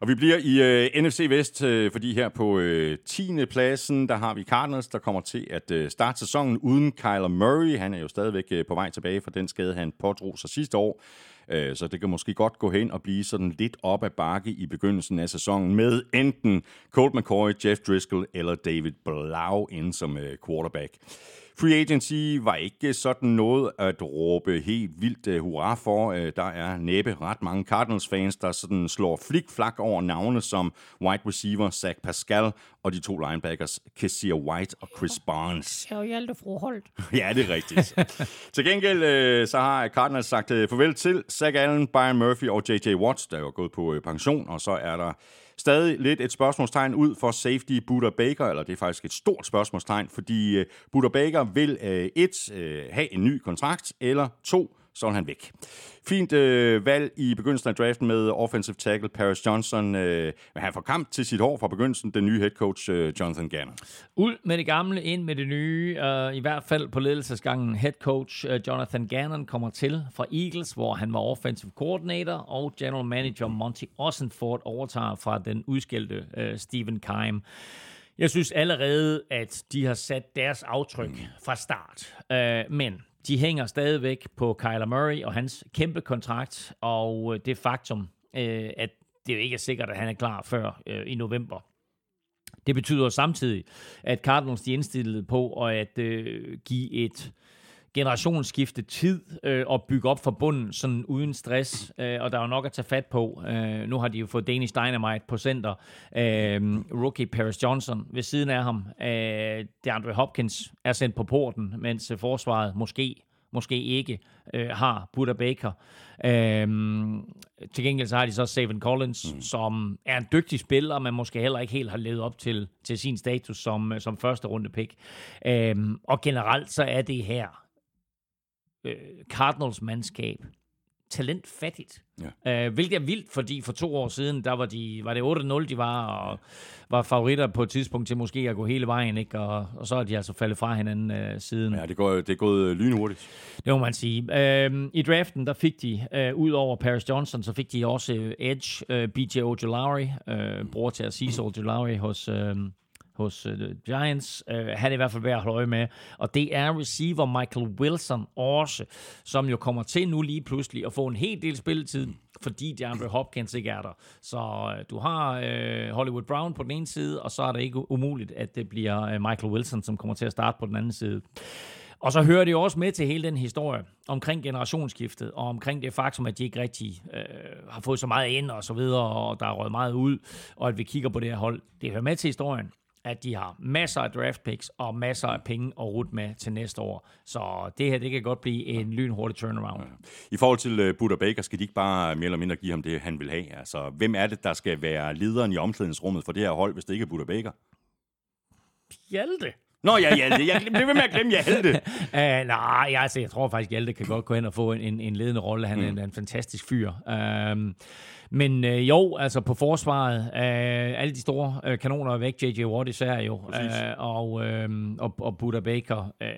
Og vi bliver i uh, NFC Vest, uh, fordi her på uh, 10. pladsen, der har vi Cardinals, der kommer til at uh, starte sæsonen uden Kyler Murray. Han er jo stadigvæk uh, på vej tilbage fra den skade, han pådrog sig sidste år. Øh, så det kan måske godt gå hen og blive sådan lidt op ad bakke i begyndelsen af sæsonen med enten Colt McCoy, Jeff Driscoll eller David Blau ind som øh, quarterback. Free agency var ikke sådan noget at råbe helt vildt uh, hurra for. Uh, der er næppe ret mange Cardinals-fans, der sådan slår flik-flak over navne som wide receiver Zach Pascal og de to linebackers, Kessia White og Chris Barnes. Ja, Hjalte Froholt. ja, det er rigtigt. Til gengæld øh, så har Cardinals sagt øh, farvel til Zach Allen, Byron Murphy og J.J. Watts, der er jo gået på øh, pension, og så er der stadig lidt et spørgsmålstegn ud for safety Buda Baker, eller det er faktisk et stort spørgsmålstegn, fordi øh, Buda Baker vil øh, et øh, have en ny kontrakt, eller to så vil han væk. Fint øh, valg i begyndelsen af draften med offensive tackle Paris Johnson. Øh, men han får kamp til sit hår fra begyndelsen, den nye head coach øh, Jonathan Gannon. Ud med det gamle, ind med det nye. øh, I hvert fald på ledelsesgangen head coach øh, Jonathan Gannon kommer til fra Eagles, hvor han var offensive coordinator, og general manager Monty Ossenford overtager fra den udskældte øh, Stephen Keim. Jeg synes allerede, at de har sat deres aftryk fra start. Uh, men de hænger stadigvæk på Kyler Murray og hans kæmpe kontrakt, og øh, det faktum, øh, at det jo ikke er sikkert, at han er klar før øh, i november. Det betyder samtidig, at Cardinals de er indstillet på at øh, give et generationsskifte tid øh, og bygge op for bunden sådan uden stress, øh, og der er jo nok at tage fat på. Øh, nu har de jo fået Danish Dynamite på center, øh, rookie Paris Johnson ved siden af ham. Øh, DeAndre Hopkins er sendt på porten, mens øh, forsvaret måske måske ikke øh, har Buda Baker. Øhm, til gengæld så har de så Savin Collins, mm. som er en dygtig spiller, men måske heller ikke helt har levet op til, til sin status som, som første runde pick. Øhm, og generelt så er det her øh, Cardinals mandskab talentfattigt. Ja. Uh, hvilket er vildt, fordi for to år siden, der var, de, var det 8-0, de var, og var favoritter på et tidspunkt til måske at gå hele vejen, ikke? Og, og så er de altså faldet fra hinanden uh, siden. Ja, det, går, det er gået lynhurtigt. Det må man sige. Uh, I draften, der fik de, uh, ud over Paris Johnson, så fik de også Edge, uh, BJ Ojolari, uh, bror til Aziz Ojolari hos... Uh, hos uh, Giants. Uh, han er i hvert fald værd at holde øje med. Og det er receiver Michael Wilson også, som jo kommer til nu lige pludselig at få en hel del spilletid, fordi DeAndre Hopkins ikke er der. Så uh, du har uh, Hollywood Brown på den ene side, og så er det ikke umuligt, at det bliver uh, Michael Wilson, som kommer til at starte på den anden side. Og så hører det jo også med til hele den historie omkring generationsskiftet, og omkring det faktum, at de ikke rigtig øh, har fået så meget ind og så videre, og der er røget meget ud, og at vi kigger på det her hold. Det hører med til historien, at de har masser af draft picks og masser af penge at rute med til næste år. Så det her, det kan godt blive en lynhurtig turnaround. Ja. I forhold til uh, Buda Baker, skal de ikke bare mere eller mindre give ham det, han vil have? Altså, hvem er det, der skal være lederen i omklædningsrummet for det her hold, hvis det ikke er Buda Baker? Hjalte. Nå ja, Hjalte. Jeg bliver ved med at glemme Hjalte. uh, nej, altså, jeg tror faktisk, Hjalte kan godt gå hen og få en, en, en ledende rolle. Han mm. er en, en fantastisk fyr. Uh, men øh, jo, altså på forsvaret, øh, alle de store øh, kanoner er væk, J.J. Watt især jo, øh, og, øh, og, og Buda Baker øh,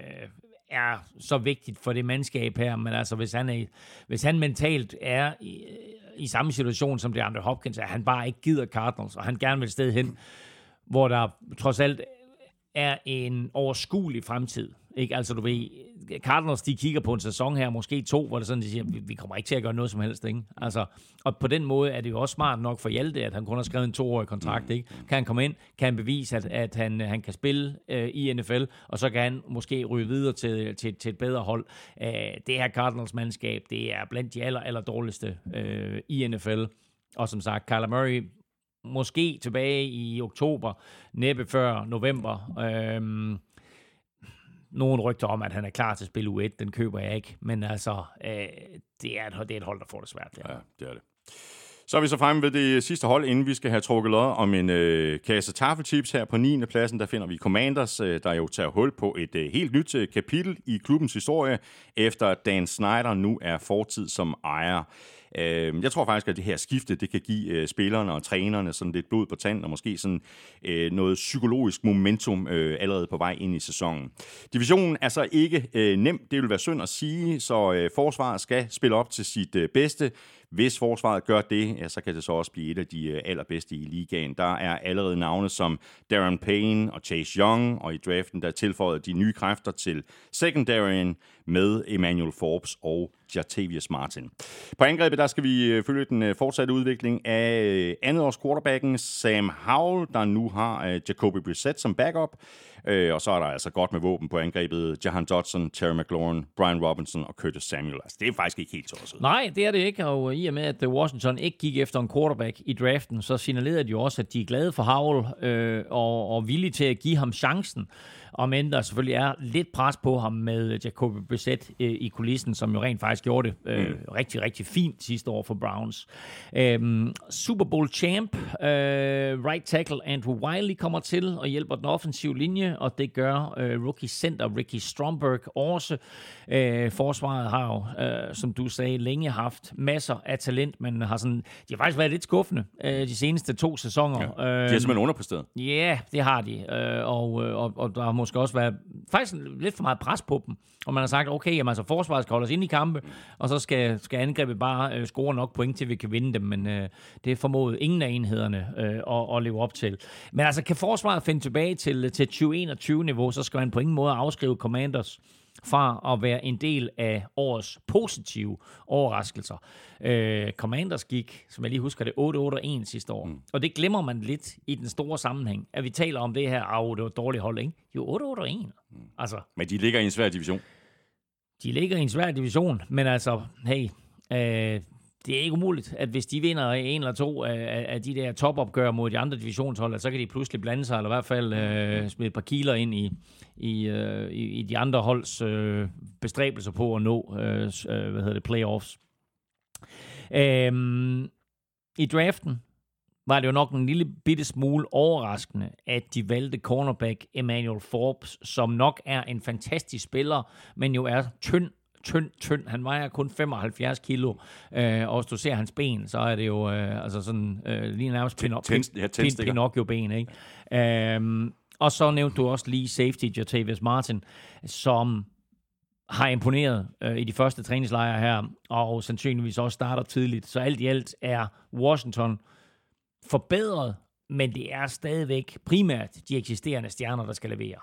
er så vigtigt for det mandskab her, men altså hvis han, er, hvis han mentalt er i, i samme situation som det andre Hopkins, at han bare ikke gider Cardinals, og han gerne vil et sted hen, hvor der trods alt er en overskuelig fremtid. Ikke? Altså, du ved, Cardinals, de kigger på en sæson her, måske to, hvor det sådan, de siger, vi, vi kommer ikke til at gøre noget som helst. Ikke? Altså, og på den måde er det jo også smart nok for Hjalte, at han kun har skrevet en toårig kontrakt. Mm. Ikke? Kan han komme ind, kan han bevise, at, at han, han kan spille øh, i NFL, og så kan han måske ryge videre til, til, til et bedre hold. Æh, det her Cardinals mandskab, det er blandt de aller, aller dårligste øh, i NFL. Og som sagt, Kyler Murray måske tilbage i oktober, næppe før november. Øhm, nogle rygter om, at han er klar til at spille U1, den køber jeg ikke. Men altså, øh, det, er et, det er et hold, der får det svært. Ja, ja det er det. Så er vi så fremme ved det sidste hold, inden vi skal have trukket lod om en øh, kasse taffelchips her på 9. pladsen. Der finder vi Commanders, øh, der jo tager hul på et øh, helt nyt øh, kapitel i klubbens historie, efter Dan Snyder nu er fortid som ejer. Øh, jeg tror faktisk, at det her skifte, det kan give øh, spillerne og trænerne sådan lidt blod på tanden, og måske sådan øh, noget psykologisk momentum øh, allerede på vej ind i sæsonen. Divisionen er så ikke øh, nem, det vil være synd at sige, så øh, forsvaret skal spille op til sit øh, bedste. Hvis forsvaret gør det, ja, så kan det så også blive et af de øh, allerbedste i ligaen. Der er allerede navne som Darren Payne og Chase Young, og i draften der tilføjet de nye kræfter til secondaryen med Emmanuel Forbes og Jatavius Martin. På angrebet der skal vi øh, følge den øh, fortsatte udvikling af andet års quarterbacken Sam Howell, der nu har Jacoby Brissett som backup. Øh, og så er der altså godt med våben på angrebet. Jahan Dodson, Terry McLaurin, Brian Robinson og Curtis Samuel. Altså, det er faktisk ikke helt tosset. Nej, det er det ikke, og øh, i og med, at øh, Washington ikke gik efter en quarterback i draften, så signalerede de jo også, at de er glade for Howell øh, og, og villige til at give ham chancen. Og men der selvfølgelig er lidt pres på ham med Jacoby Brissett øh, i kulissen, som jo rent faktisk gjorde det øh, mm. rigtig, rigtig fint sidste år for Browns. Øhm, Super Bowl champ, øh, right tackle Andrew Wiley kommer til og hjælper den offensive linje, og det gør øh, rookie center Ricky Stromberg også. Øh, forsvaret har jo, øh, som du sagde, længe haft masser af talent, men har sådan, de har faktisk været lidt skuffende øh, de seneste to sæsoner. Ja, de har simpelthen underpræsteret. Ja, yeah, det har de, øh, og, og, og der har måske også været faktisk lidt for meget pres på dem, og man har sagt, okay, jamen, altså, forsvaret skal holde os ind i kampe, og så skal, skal angrebet bare øh, score nok point til, vi kan vinde dem, men øh, det er formodet ingen af enhederne øh, at, at leve op til. Men altså, kan forsvaret finde tilbage til, til 2021-niveau, så skal man på ingen måde afskrive Commanders fra at være en del af årets positive overraskelser. Øh, Commanders gik, som jeg lige husker det, 8-8-1 sidste år. Mm. Og det glemmer man lidt i den store sammenhæng, at vi taler om det her, af det var dårligt hold, ikke? Jo, 8-8-1. Mm. Altså, men de ligger i en svær division. De ligger i en svær division, men altså, hey, øh, det er ikke umuligt, at hvis de vinder en eller to af, af de der topopgør mod de andre divisionshold, så kan de pludselig blande sig, eller i hvert fald øh, smide et par kiler ind i, i, øh, i de andre holds øh, bestræbelser på at nå øh, øh hvad hedder det, playoffs. Øhm, I draften var det jo nok en lille bitte smule overraskende, at de valgte cornerback Emmanuel Forbes, som nok er en fantastisk spiller, men jo er tynd tynd, tynd. Han vejer kun 75 kilo. Øh, og hvis du ser hans ben, så er det jo øh, altså sådan, øh, lige nærmest pin, pin, pin, Pinocchio-ben. Ikke? Øh, og så nævnte du også lige safety Jatavius Martin, som har imponeret øh, i de første træningslejre her, og sandsynligvis også starter tidligt. Så alt i alt er Washington forbedret, men det er stadigvæk primært de eksisterende stjerner, der skal levere.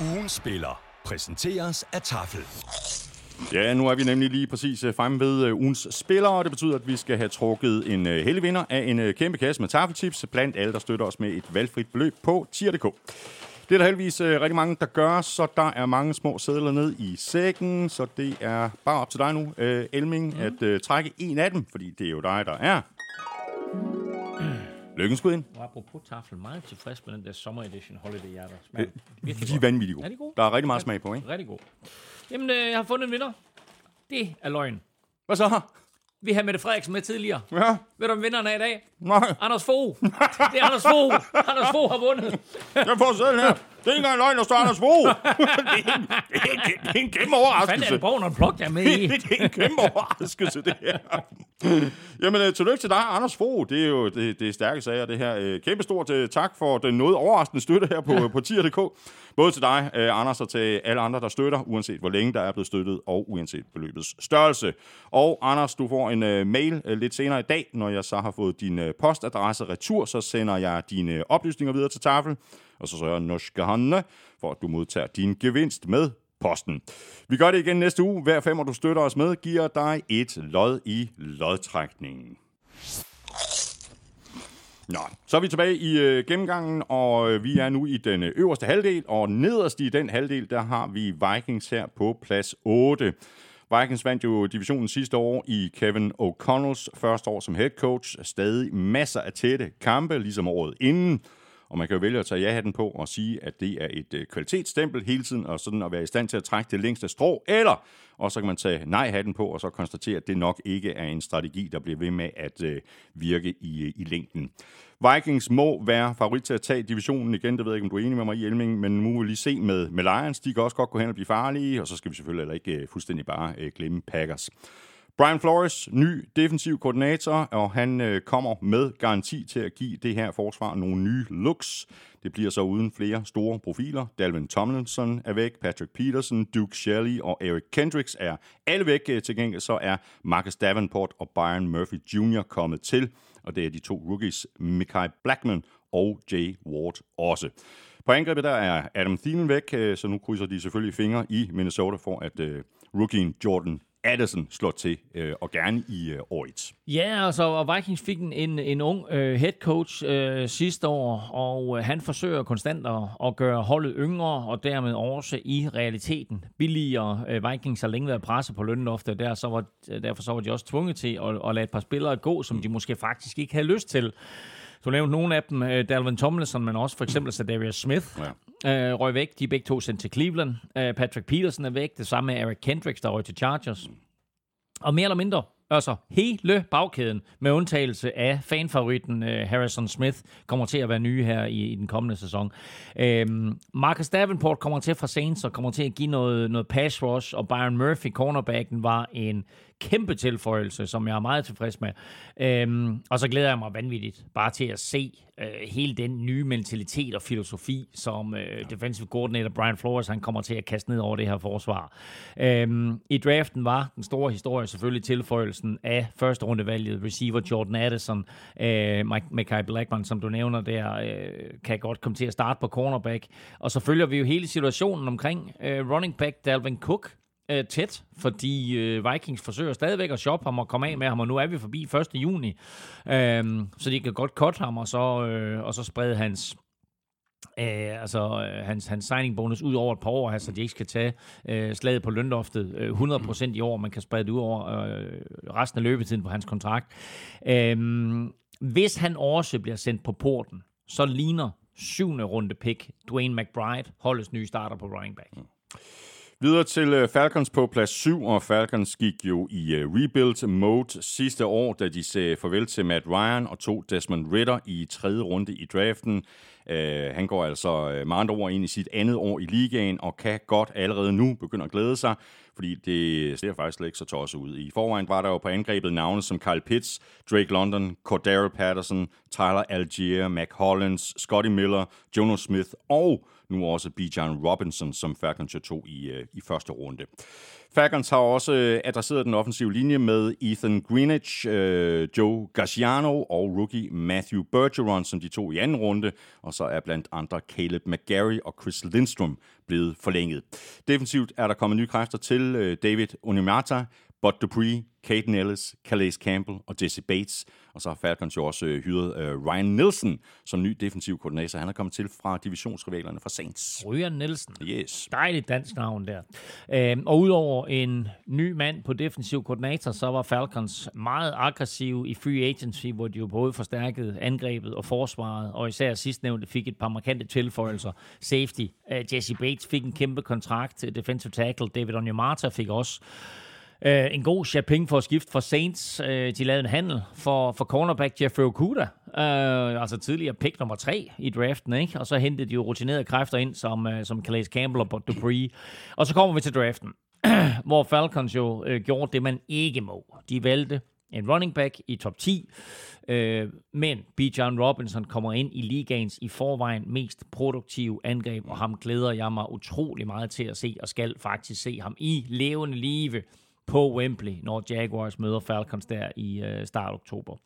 Ugens spiller præsenteres af Tafel. Ja, nu er vi nemlig lige præcis øh, fremme ved uh, ugens spiller, og det betyder, at vi skal have trukket en uh, heldig vinder af en kæmpe kasse med taffeltips, blandt alle, der støtter os med et valgfrit beløb på tier.dk. Det er der heldigvis rigtig mange, der gør, så der er mange små sædler ned i sækken, så det er bare op til dig nu, Elming, mm. at uh, trække en af dem, fordi det er jo dig, der er Lykken skud ind. Og apropos tafel, meget tilfreds med den der Summer Edition Holiday Hjerter. de er vanvittigt gode. Er de gode? Der er rigtig meget smag på, ikke? Rigtig god. Jamen, øh, jeg har fundet en vinder. Det er løgn. Hvad så? Vi havde Mette Frederiksen med tidligere. Ja. Ved du, om vinderen er i dag? Nej. Anders Fogh. Det er Anders Fogh. Anders Fogh har vundet. Jeg får selv her. Det er ikke engang løgn, der står Anders Fogh. det, er en, det, er en, det er en kæmpe overraskelse. Hvad er det, Borgen og Plok, der er med i? det er en kæmpe overraskelse, det her. Jamen, uh, tillykke til dig, Anders Fogh. Det er jo det, det er stærke sager, det her. Uh, kæmpe stort uh, tak for den noget overraskende støtte her på, på tier.dk. Både til dig, Anders, og til alle andre, der støtter, uanset hvor længe der er blevet støttet, og uanset beløbets størrelse. Og Anders, du får en uh, mail uh, lidt senere i dag, når jeg så har fået din uh, postadresse retur, så sender jeg dine oplysninger videre til tafel og så sørger Norske Hanne for, at du modtager din gevinst med posten. Vi gør det igen næste uge. Hver femmer, du støtter os med, giver dig et lod i lodtrækningen. Nå, så er vi tilbage i øh, gennemgangen, og øh, vi er nu i den øh, øverste halvdel, og nederst i den halvdel, der har vi Vikings her på plads 8. Vikings vandt jo divisionen sidste år i Kevin O'Connells første år som head coach. Stadig masser af tætte kampe, ligesom året inden. Og man kan jo vælge at tage ja-hatten på og sige, at det er et øh, kvalitetsstempel hele tiden, og sådan at være i stand til at trække det længste strå, eller og så kan man tage nej-hatten på, og så konstatere, at det nok ikke er en strategi, der bliver ved med at øh, virke i, øh, i længden. Vikings må være favorit til at tage divisionen igen. Det ved jeg ikke, om du er enig med mig i, Elming, men nu må vi lige se med, med Lions. De kan også godt gå hen og blive farlige, og så skal vi selvfølgelig heller ikke øh, fuldstændig bare øh, glemme Packers. Brian Flores, ny defensiv koordinator, og han øh, kommer med garanti til at give det her forsvar nogle nye looks. Det bliver så uden flere store profiler. Dalvin Tomlinson er væk, Patrick Peterson, Duke Shelley og Eric Kendricks er alle væk. Øh, til gengæld så er Marcus Davenport og Byron Murphy Jr. kommet til, og det er de to rookies, Mikai Blackman og Jay Ward også. På angrebet der er Adam Thielen væk, øh, så nu krydser de selvfølgelig fingre i Minnesota for, at øh, rookien Jordan Addison slår til, øh, og gerne i øh, år 1. Ja, altså, og Vikings fik en, en, ung øh, head coach øh, sidste år, og øh, han forsøger konstant at, at gøre holdet yngre, og dermed også i realiteten billigere. Øh, Vikings har længe været presset på lønloftet, der så var, derfor så var de også tvunget til at, at lade et par spillere gå, som de måske faktisk ikke havde lyst til. Du nævnte nogle af dem, øh, Dalvin Tomlinson, men også for eksempel Darius Smith, ja øh, røg væk. De er begge to sendt til Cleveland. Øh, Patrick Peterson er væk. Det samme er Eric Kendricks, der røg til Chargers. Og mere eller mindre, altså hele bagkæden, med undtagelse af fanfavoritten øh, Harrison Smith, kommer til at være nye her i, i den kommende sæson. Øhm, Marcus Davenport kommer til fra Saints og kommer til at give noget, noget pass rush, og Byron Murphy, cornerbacken, var en kæmpe tilføjelse, som jeg er meget tilfreds med. Øhm, og så glæder jeg mig vanvittigt bare til at se øh, hele den nye mentalitet og filosofi, som øh, defensive coordinator Brian Flores han kommer til at kaste ned over det her forsvar. Øhm, I draften var den store historie selvfølgelig tilføjelsen af første rundevalget receiver Jordan Addison, øh, Mike, Blackman, som du nævner der, øh, kan godt komme til at starte på cornerback. Og så følger vi jo hele situationen omkring øh, running back Dalvin Cook, øh, tæt, fordi øh, Vikings forsøger stadigvæk at shoppe ham og komme af med ham, og nu er vi forbi 1. juni. Øh, så de kan godt cut ham, og så, øh, og så sprede hans Æh, altså øh, hans, hans signing bonus ud over et par år, altså, så de ikke skal tage øh, slaget på lønloftet øh, 100% i år, man kan sprede det ud over øh, resten af løbetiden på hans kontrakt. Øh, hvis han også bliver sendt på porten, så ligner syvende runde pick Dwayne McBride, holdets nye starter på running back. Mm. Videre til øh, Falcons på plads 7, og Falcons gik jo i øh, rebuild mode sidste år, da de sagde farvel til Matt Ryan og tog Desmond Ritter i tredje runde i draften. Øh, han går altså øh, med andre ord ind i sit andet år i ligaen, og kan godt allerede nu begynde at glæde sig, fordi det ser faktisk slet ikke så tosset ud. I forvejen var der jo på angrebet navne som Kyle Pitts, Drake London, Cordero Patterson, Tyler Algier, Mac Hollins, Scotty Miller, Jonas Smith og nu også Bijan Robinson, som Falcons tog i, øh, i første runde. Falcons har også øh, adresseret den offensive linje med Ethan Greenwich, øh, Joe Garciano og rookie Matthew Bergeron, som de to i anden runde, og så er blandt andre Caleb McGarry og Chris Lindstrom blevet forlænget. Defensivt er der kommet nye kræfter til øh, David Onimata, Bud Dupree, Caden Ellis, Calais Campbell og Jesse Bates. Og så har Falcons jo også øh, hyret øh, Ryan Nielsen som ny defensiv koordinator. Han er kommet til fra divisionsrivalerne fra Saints. Ryan Nielsen. Yes. Dejligt dansk navn der. Øhm, og udover en ny mand på defensiv koordinator, så var Falcons meget aggressiv i free agency, hvor de jo både forstærkede angrebet og forsvaret, og især sidstnævnte fik et par markante tilføjelser. Safety. Uh, Jesse Bates fik en kæmpe kontrakt. Defensive tackle David Onyemata fik også Uh, en god shopping for at skifte fra Saints. Uh, de lavede en handel for, for cornerback Jeffrey Okuda, uh, altså tidligere pick nummer tre i draften, ikke? og så hentede de jo rutinerede kræfter ind, som, uh, som Calais Campbell og Bob Dupree. Og så kommer vi til draften, hvor Falcons jo uh, gjorde det, man ikke må. De valgte en running back i top 10, uh, men Bijan Robinson kommer ind i ligaens i forvejen mest produktive angreb, og ham glæder jeg mig utrolig meget til at se, og skal faktisk se ham i levende live på Wembley, når Jaguars møder Falcons der i øh, start oktober.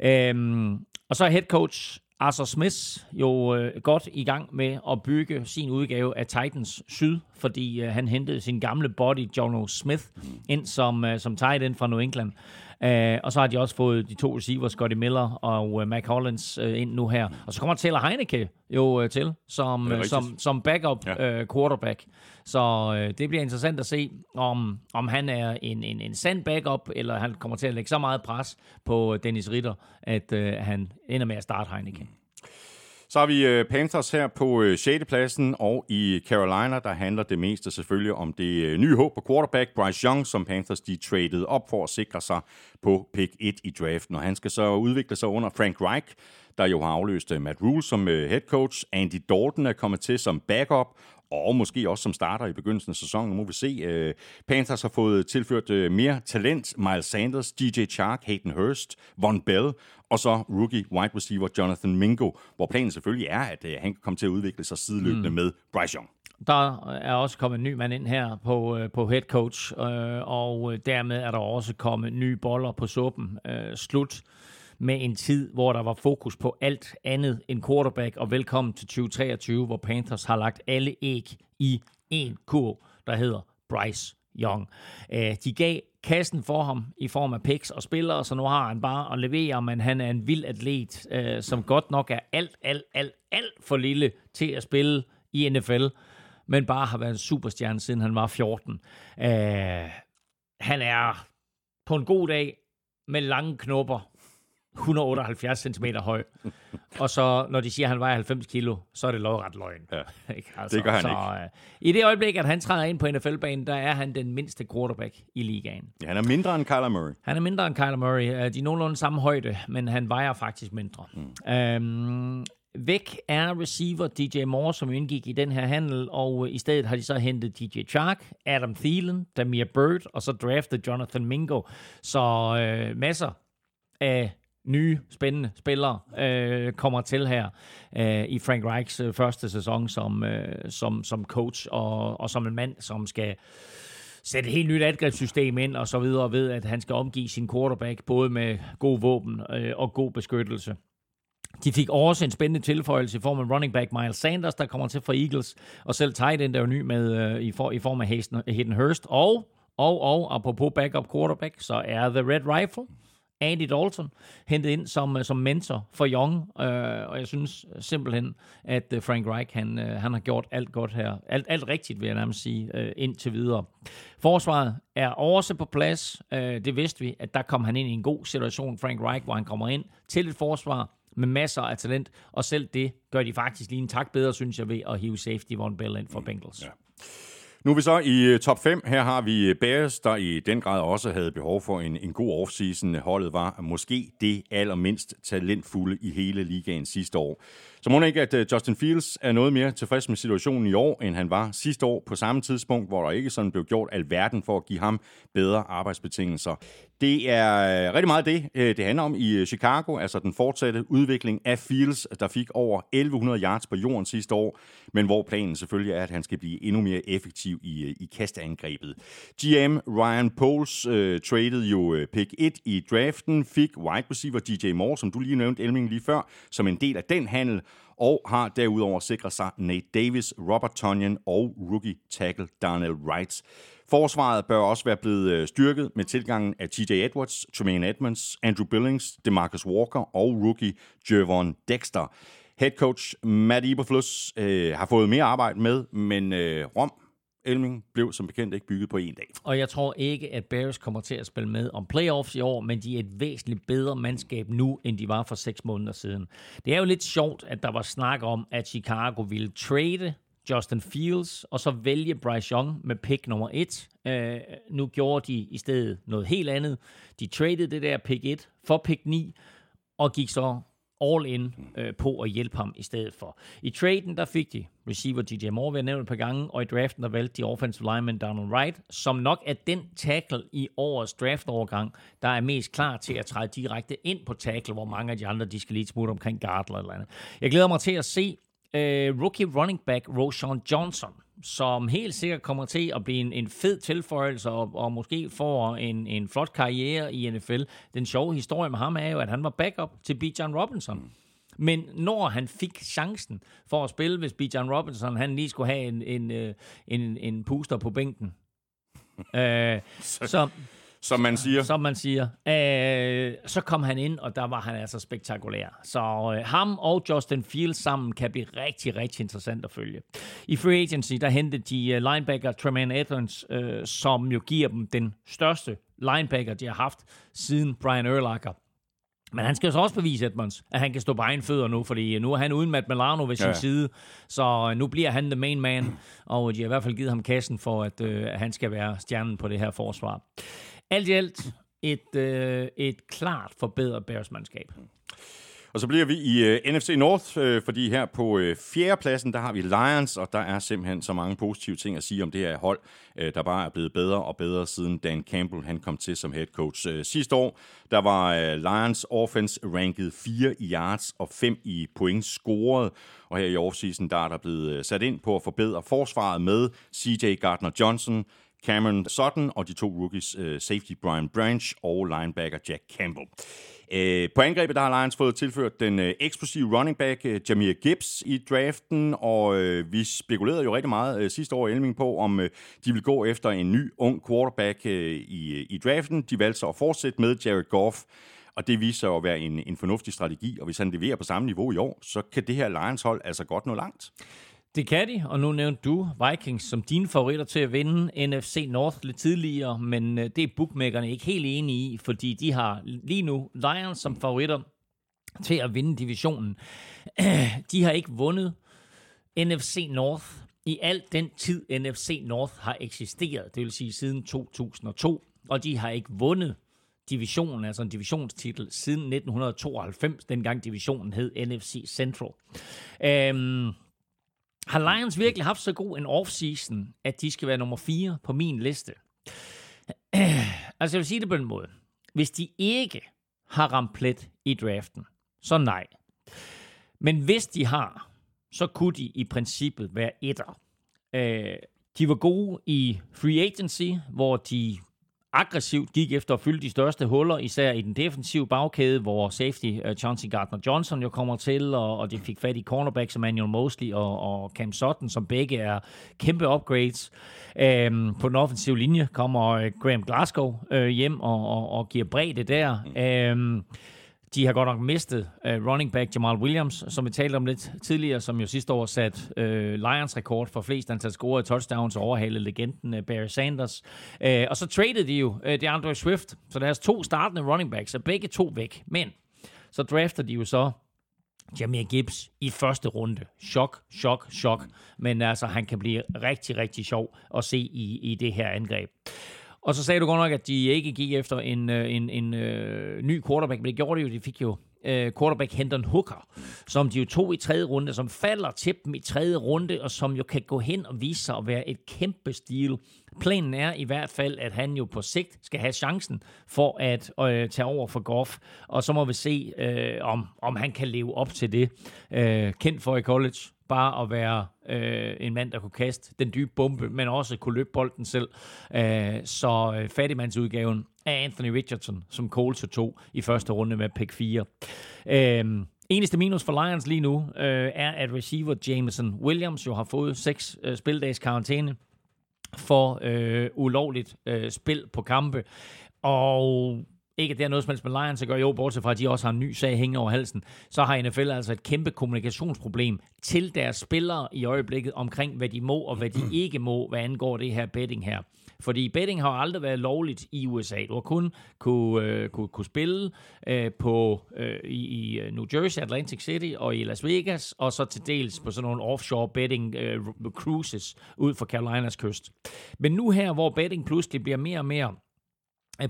Øhm, og så er head coach Arthur Smith jo øh, godt i gang med at bygge sin udgave af Titans Syd, fordi øh, han hentede sin gamle body, John Smith, ind som, øh, som tight end fra New England. Uh, og så har de også fået de to receivers, Scotty Miller og uh, Mac Hollins, uh, ind nu her. Og så kommer Taylor Heineke jo uh, til som, som, som backup ja. quarterback. Så det bliver interessant at se, om, om han er en, en, en sand backup, eller han kommer til at lægge så meget pres på Dennis Ritter, at han ender med at starte Heineke. Mm. Så har vi øh, Panthers her på øh, 6. Pladsen, og i Carolina, der handler det meste selvfølgelig om det øh, nye håb på quarterback, Bryce Young, som Panthers de traded op for at sikre sig på pick 1 i draften. Og han skal så udvikle sig under Frank Reich, der jo har afløst Matt Rule som head coach. Andy Dalton er kommet til som backup, og måske også som starter i begyndelsen af sæsonen. Nu må vi se. Panthers har fået tilført mere talent. Miles Sanders, DJ Chark, Hayden Hurst, Von Bell og så rookie wide receiver Jonathan Mingo, hvor planen selvfølgelig er, at øh, han kan komme til at udvikle sig sideløbende mm. med Bryce Young. Der er også kommet en ny mand ind her på, øh, på head coach, øh, og dermed er der også kommet nye boller på suppen. Slut med en tid, hvor der var fokus på alt andet end quarterback, og velkommen til 2023, hvor Panthers har lagt alle æg i en kurv, der hedder Bryce Young. Øh, de gav kassen for ham i form af picks og spillere, så nu har han bare at levere, men han er en vild atlet, øh, som godt nok er alt, alt, alt, alt for lille til at spille i NFL, men bare har været en superstjerne, siden han var 14. Øh, han er på en god dag med lange knopper, 178 cm høj. Og så, når de siger, at han vejer 90 kilo, så er det lodret løgn. Ja, ikke? Altså, det gør han så, ikke. Uh, I det øjeblik, at han træder ind på NFL-banen, der er han den mindste quarterback i ligaen. Ja, han er mindre end Kyler Murray. Han er mindre end Kyler Murray. Uh, de er nogenlunde samme højde, men han vejer faktisk mindre. Mm. Um, Væk er receiver DJ Moore, som indgik i den her handel, og i stedet har de så hentet DJ Chark, Adam Thielen, Damir Bird, og så draftet Jonathan Mingo. Så øh, masser af nye, spændende spillere øh, kommer til her øh, i Frank Reichs øh, første sæson som, øh, som, som coach, og, og som en mand, som skal sætte et helt nyt angrebssystem ind, og så videre ved, at han skal omgive sin quarterback både med god våben øh, og god beskyttelse. De fik også en spændende tilføjelse i form af running back Miles Sanders, der kommer til fra Eagles, og selv tight end er jo ny med øh, i, for, i form af Hayden Hurst, og, og, og apropos backup quarterback, så er The Red Rifle, Andy Dalton hentet ind som, øh, som mentor for Young, øh, og jeg synes simpelthen, at øh, Frank Reich, han, øh, han har gjort alt godt her. Alt, alt rigtigt, vil jeg nærmest sige, øh, indtil videre. Forsvaret er også på plads. Øh, det vidste vi, at der kom han ind i en god situation, Frank Reich, hvor han kommer ind til et forsvar, med masser af talent, og selv det gør de faktisk lige en tak bedre, synes jeg, ved at hive safety Von Bell ind for Bengals. Ja. Nu er vi så i øh, top 5. Her har vi øh, Bears, der i den grad også havde behov for en, en god offseason. Holdet var måske det allermindst talentfulde i hele ligaen sidste år. Så må ikke, at øh, Justin Fields er noget mere tilfreds med situationen i år, end han var sidste år på samme tidspunkt, hvor der ikke sådan blev gjort alverden for at give ham bedre arbejdsbetingelser. Det er øh, rigtig meget det, øh, det handler om i øh, Chicago, altså den fortsatte udvikling af Fields, der fik over 1100 yards på jorden sidste år, men hvor planen selvfølgelig er, at han skal blive endnu mere effektiv i, i kastangrebet. GM Ryan Poles øh, traded jo pick 1 i draften, fik wide receiver DJ Moore, som du lige nævnte, Elming, lige før, som en del af den handel, og har derudover sikret sig Nate Davis, Robert Tonyan og rookie tackle Darnell Wright. Forsvaret bør også være blevet øh, styrket med tilgangen af TJ Edwards, Tremaine Edmonds, Andrew Billings, DeMarcus Walker og rookie Jervon Dexter. Head coach Matt Eberflus øh, har fået mere arbejde med, men øh, Rom Elming blev som bekendt ikke bygget på en dag. Og jeg tror ikke, at Bears kommer til at spille med om playoffs i år, men de er et væsentligt bedre mandskab nu, end de var for seks måneder siden. Det er jo lidt sjovt, at der var snak om, at Chicago ville trade Justin Fields, og så vælge Bryce Young med pick nummer 1. Øh, nu gjorde de i stedet noget helt andet. De traded det der pick 1 for pick 9, og gik så all in øh, på at hjælpe ham i stedet for. I traden, der fik de receiver DJ Moore, vi har nævnt et par gange, og i draften, der valgte de offensive lineman Donald Wright, som nok er den tackle i årets draftovergang, der er mest klar til at træde direkte ind på tackle, hvor mange af de andre, de skal lige smutte omkring guard eller andet. Jeg glæder mig til at se øh, rookie running back Roshan Johnson, som helt sikkert kommer til at blive en, en fed tilføjelse og, og måske får en, en flot karriere i NFL. Den sjove historie med ham er jo, at han var backup til Bijan Robinson. Men når han fik chancen for at spille, hvis Bijan Robinson han lige skulle have en, en, øh, en, en puster på bænken, øh, så, som man siger. Som man siger. Øh, så kom han ind, og der var han altså spektakulær. Så øh, ham og Justin Fields sammen kan blive rigtig, rigtig interessant at følge. I free agency, der hentede de uh, linebacker Tremaine Edmonds, øh, som jo giver dem den største linebacker, de har haft siden Brian Urlacher. Men han skal så også bevise, Edmonds, at han kan stå på egen fødder nu, fordi nu er han uden Matt Milano ved sin ja. side, så øh, nu bliver han the main man, og de har i hvert fald givet ham kassen for, at, øh, at han skal være stjernen på det her forsvar. Alt i alt et, øh, et klart forbedret Bears-mandskab. Og så bliver vi i øh, uh, NFC North, øh, fordi her på øh, fjerdepladsen, der har vi Lions, og der er simpelthen så mange positive ting at sige om det her hold, øh, der bare er blevet bedre og bedre siden Dan Campbell han kom til som head coach. Øh, sidste år, der var øh, Lions offense ranket 4 i yards og 5 i point scoret, og her i offseason, der er der blevet øh, sat ind på at forbedre forsvaret med CJ Gardner-Johnson, Cameron Sutton og de to rookies, uh, safety Brian Branch og linebacker Jack Campbell. Øh, på angrebet der har Lions fået tilført den øh, eksplosive running back øh, Jameer Gibbs i draften, og øh, vi spekulerede jo rigtig meget øh, sidste år i Elming på, om øh, de ville gå efter en ny ung quarterback øh, i, i draften. De valgte så at fortsætte med Jared Goff, og det viser sig at være en, en fornuftig strategi, og hvis han leverer på samme niveau i år, så kan det her Lions-hold altså godt nå langt. Det kan de, og nu nævnte du Vikings som dine favoritter til at vinde NFC North lidt tidligere, men øh, det er bookmakerne ikke helt enige i, fordi de har lige nu Lions som favoritter til at vinde divisionen. De har ikke vundet NFC North i alt den tid, NFC North har eksisteret, det vil sige siden 2002, og de har ikke vundet divisionen, altså en divisionstitel, siden 1992, dengang divisionen hed NFC Central. Øhm, har Lions virkelig haft så god en offseason, at de skal være nummer 4 på min liste? Altså, jeg vil sige det på den måde. Hvis de ikke har ramt plet i draften, så nej. Men hvis de har, så kunne de i princippet være etter. Øh, de var gode i free agency, hvor de aggressivt gik efter at fylde de største huller, især i den defensive bagkæde, hvor safety uh, Chauncey Gardner-Johnson jo kommer til, og, og de fik fat i cornerbacks Emmanuel Mosley og, og Cam Sutton, som begge er kæmpe upgrades. Um, på den offensive linje kommer uh, Graham Glasgow uh, hjem og, og, og giver bredde der. Um, de har godt nok mistet uh, running back Jamal Williams, som vi talte om lidt tidligere, som jo sidste år satte øh, uh, Lions rekord for flest antal scorede touchdowns og overhalede legenden uh, Barry Sanders. Uh, og så traded de jo uh, DeAndre Swift, så deres to startende running backs er begge to væk. Men så drafter de jo så Jameer Gibbs i første runde. Chok, chok, chok. Men altså, han kan blive rigtig, rigtig sjov at se i, i det her angreb. Og så sagde du godt nok, at de ikke gik efter en, en, en, en øh, ny quarterback, men det gjorde de jo. De fik jo øh, quarterback Hendon Hooker, som de jo tog i tredje runde, som falder til dem i tredje runde, og som jo kan gå hen og vise sig at være et kæmpe stil. Planen er i hvert fald, at han jo på sigt skal have chancen for at øh, tage over for Goff, og så må vi se, øh, om, om han kan leve op til det. Øh, kendt for i college, bare at være øh, en mand, der kunne kaste den dybe bombe, men også kunne løbe bolden selv. Øh, så øh, fattigmandsudgaven af Anthony Richardson, som Coles tog i første runde med pick 4. Øh, Eneste minus for Lions lige nu øh, er, at receiver Jameson Williams jo har fået seks øh, spildags karantæne for øh, ulovligt øh, spil på kampe. Og ikke at det er noget som helst med Lions at gøre, jo, bortset fra, at de også har en ny sag hængende over halsen, så har NFL altså et kæmpe kommunikationsproblem til deres spillere i øjeblikket omkring, hvad de må og hvad de ikke må, hvad angår det her betting her. Fordi betting har aldrig været lovligt i USA. Du har kun kunne, øh, kunne, kunne spille øh, på, øh, i, i New Jersey, Atlantic City og i Las Vegas, og så til dels på sådan nogle offshore betting øh, cruises ud for Carolinas kyst. Men nu her, hvor betting pludselig bliver mere og mere er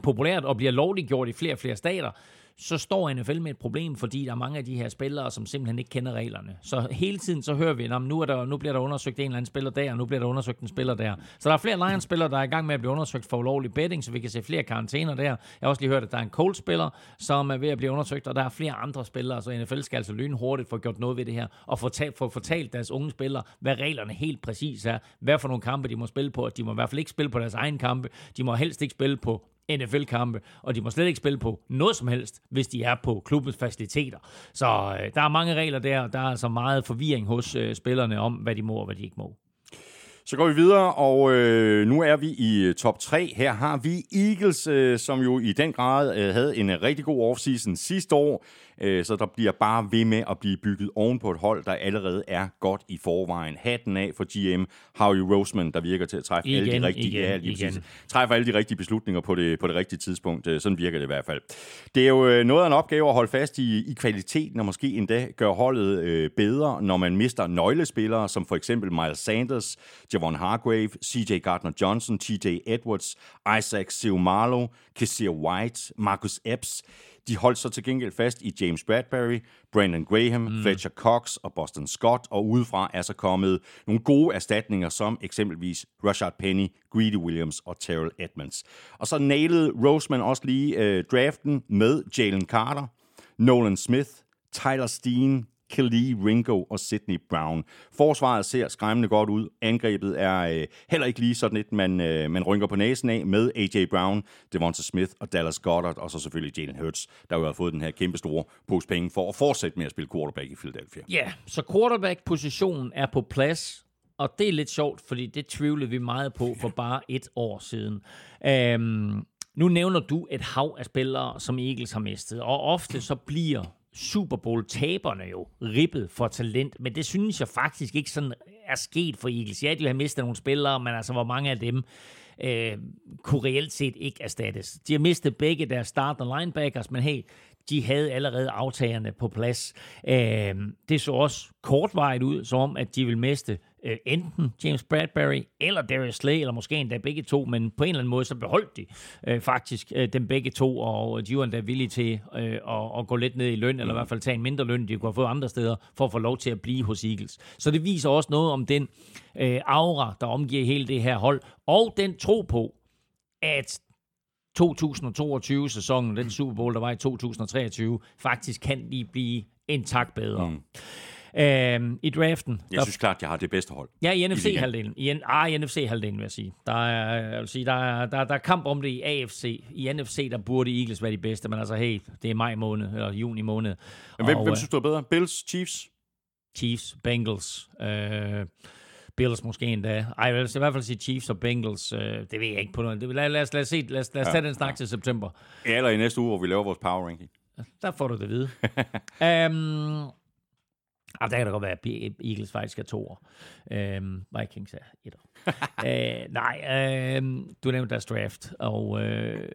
populært og bliver lovligt gjort i flere og flere stater, så står NFL med et problem, fordi der er mange af de her spillere, som simpelthen ikke kender reglerne. Så hele tiden så hører vi, at nu, er der, nu bliver der undersøgt en eller anden spiller der, og nu bliver der undersøgt en spiller der. Så der er flere Lions-spillere, der er i gang med at blive undersøgt for ulovlig betting, så vi kan se flere karantæner der. Jeg har også lige hørt, at der er en Cold-spiller, som er ved at blive undersøgt, og der er flere andre spillere, så NFL skal altså lynhurtigt få gjort noget ved det her, og få, talt, få fortalt deres unge spillere, hvad reglerne helt præcis er, hvad for nogle kampe de må spille på, de må i hvert fald ikke spille på deres egen kampe, de må helst ikke spille på NFL-kampe, og de må slet ikke spille på noget som helst, hvis de er på klubbens faciliteter. Så øh, der er mange regler der, og der er altså meget forvirring hos øh, spillerne om, hvad de må og hvad de ikke må. Så går vi videre, og øh, nu er vi i øh, top 3. Her har vi Eagles, øh, som jo i den grad øh, havde en øh, rigtig god offseason sidste år. Øh, så der bliver bare ved med at blive bygget oven på et hold, der allerede er godt i forvejen. Hatten af for GM Howie Roseman, der virker til at træffe igen, alle de rigtige, igen, ja, lige igen. træffer alle de rigtige beslutninger på det, på det rigtige tidspunkt. Øh, sådan virker det i hvert fald. Det er jo noget af en opgave at holde fast i, i kvaliteten, og måske endda gøre holdet øh, bedre, når man mister nøglespillere, som for eksempel Miles Sanders, Javon Hargrave, CJ Gardner-Johnson, TJ Edwards, Isaac Seumalo, Kessir White, Marcus Epps. De holdt så til gengæld fast i James Bradbury, Brandon Graham, mm. Fletcher Cox og Boston Scott, og udefra er så kommet nogle gode erstatninger, som eksempelvis Rashad Penny, Greedy Williams og Terrell Edmonds. Og så nailede Roseman også lige øh, draften med Jalen Carter, Nolan Smith, Tyler Steen, Kelly Ringo og Sidney Brown. Forsvaret ser skræmmende godt ud. Angrebet er øh, heller ikke lige sådan et, man, øh, man rynker på næsen af med A.J. Brown, Devonta Smith og Dallas Goddard, og så selvfølgelig Jalen Hurts, der jo har fået den her kæmpe store pose penge for at fortsætte med at spille quarterback i Philadelphia. Ja, så quarterback-positionen er på plads, og det er lidt sjovt, fordi det tvivlede vi meget på for bare et år siden. Øhm, nu nævner du et hav af spillere, som Eagles har mistet, og ofte så bliver Super Bowl-taberne jo ribbet for talent, men det synes jeg faktisk ikke sådan er sket for Eagles. Ja, de har mistet nogle spillere, men altså hvor mange af dem øh, kunne reelt set ikke erstattes. De har mistet begge deres startende linebackers, men hey, de havde allerede aftagerne på plads. Øh, det så også kortvarigt ud, som om, at de ville miste øh, enten James Bradbury eller Darius Slay, eller måske endda begge to, men på en eller anden måde, så beholdt de øh, faktisk øh, dem begge to, og de var endda villige til øh, at, at gå lidt ned i løn, eller i hvert fald tage en mindre løn, de kunne have fået andre steder, for at få lov til at blive hos Eagles. Så det viser også noget om den øh, aura, der omgiver hele det her hold, og den tro på, at 2022-sæsonen, den Super Bowl, der var i 2023, faktisk kan lige blive en tak bedre. Mm. Øhm, I draften... Jeg der, synes klart, jeg har det bedste hold. Ja, i NFC-halvdelen. I, ah, i NFC-halvdelen, vil jeg sige. Der er, jeg vil sige, der, er, der, der er kamp om det i AFC. I NFC, der burde Eagles være de bedste, men altså, hey, det er maj måned, eller juni måned. Men hvem, og, hvem synes du er bedre? Bills, Chiefs? Chiefs, Bengals. Øh, Bills måske endda. Ej, jeg vil i hvert fald sige Chiefs og Bengals. Øh, det ved jeg ikke på noget. Lad, lad, os, lad os, se, lad os, lad os ja, tage den snak ja. til september. Eller i næste uge, hvor vi laver vores power ranking. Der får du det at vide. um, Ah, der kan da godt være, at Eagles faktisk er toer. Øhm, Vikings er etter. øh, nej, øh, du nævnte deres draft, og øh,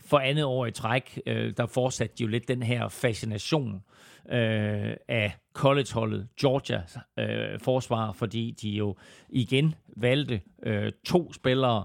for andet år i træk, øh, der fortsatte de jo lidt den her fascination øh, af collegeholdet Georgia øh, forsvar, fordi de jo igen valgte øh, to spillere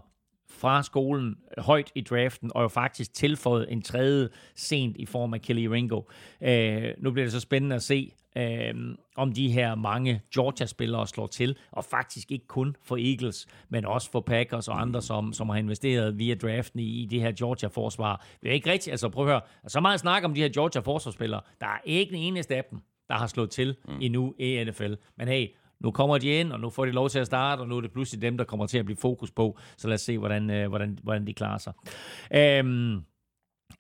fra skolen højt i draften, og jo faktisk tilføjet en tredje sent i form af Kelly Ringo. Øh, nu bliver det så spændende at se, øh, om de her mange Georgia-spillere slår til, og faktisk ikke kun for Eagles, men også for Packers og andre, som, som har investeret via draften i, i det her Georgia-forsvar. Det er ikke rigtigt, altså prøv at høre, så meget snak om de her Georgia-forsvarsspillere, der er ikke en eneste af dem, der har slået til mm. endnu i NFL. Men hey, nu kommer de ind, og nu får de lov til at starte, og nu er det pludselig dem, der kommer til at blive fokus på. Så lad os se, hvordan, øh, hvordan, hvordan de klarer sig. Øhm,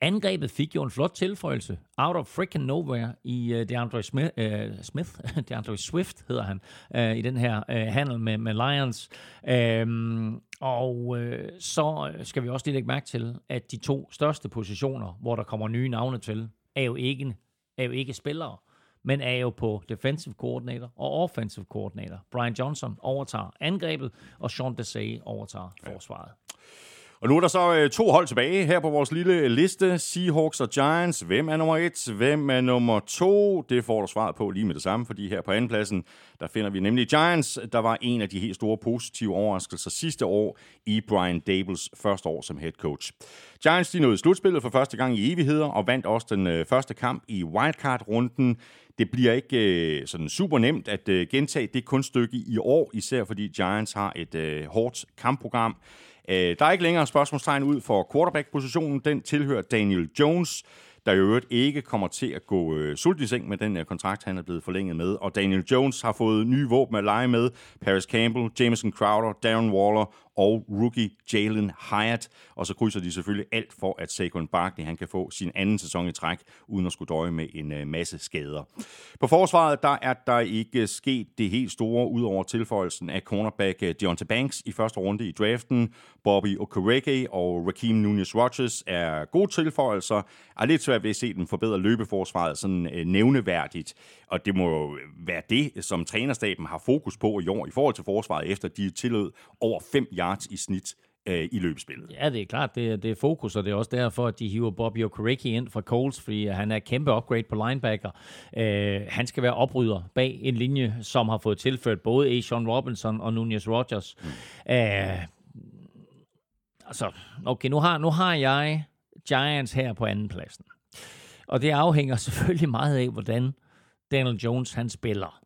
Angrebet fik jo en flot tilføjelse out of freaking nowhere i øh, uh, DeAndre Smith, uh, Smith DeAndre Swift hedder han, uh, i den her uh, handel med, med Lions. Um, og uh, så skal vi også lige lægge mærke til, at de to største positioner, hvor der kommer nye navne til, er jo ikke, er jo ikke spillere men er jo på defensive coordinator og offensive coordinator. Brian Johnson overtager angrebet, og Sean Desai overtager forsvaret. Og nu er der så øh, to hold tilbage her på vores lille liste. Seahawks og Giants. Hvem er nummer et? Hvem er nummer to? Det får du svaret på lige med det samme, fordi her på andenpladsen, der finder vi nemlig Giants. Der var en af de helt store positive overraskelser sidste år i Brian Dables første år som head coach. Giants de nåede slutspillet for første gang i evigheder og vandt også den øh, første kamp i wildcard-runden. Det bliver ikke øh, sådan super nemt at øh, gentage det kunststykke i år, især fordi Giants har et øh, hårdt kampprogram. Øh, der er ikke længere spørgsmålstegn ud for quarterback-positionen. Den tilhører Daniel Jones, der i øvrigt ikke kommer til at gå øh, sult i seng med den her kontrakt, han er blevet forlænget med. Og Daniel Jones har fået nye våben at lege med. Paris Campbell, Jameson Crowder, Darren Waller og rookie Jalen Hyatt. Og så krydser de selvfølgelig alt for, at Saquon Barkley han kan få sin anden sæson i træk, uden at skulle døje med en øh, masse skader. På forsvaret der er der ikke sket det helt store, ud over tilføjelsen af cornerback øh, Deontay Banks i første runde i draften. Bobby Okereke og Raheem Nunez-Rogers er gode tilføjelser. Er lidt svært ved at se dem forbedre løbeforsvaret sådan øh, nævneværdigt. Og det må jo være det, som trænerstaben har fokus på i år i forhold til forsvaret, efter de tillød over 5 yards i snit øh, i løbespillet. Ja, det er klart, det er, det er fokus, og det er også derfor, at de hiver Bobby Okereke ind fra Coles, fordi han er kæmpe upgrade på linebacker. Øh, han skal være oprydder bag en linje, som har fået tilført både A. Sean Robinson og Nunez Rogers. Mm. Øh, altså, okay, nu har, nu har jeg Giants her på anden pladsen. Og det afhænger selvfølgelig meget af, hvordan Daniel Jones han spiller.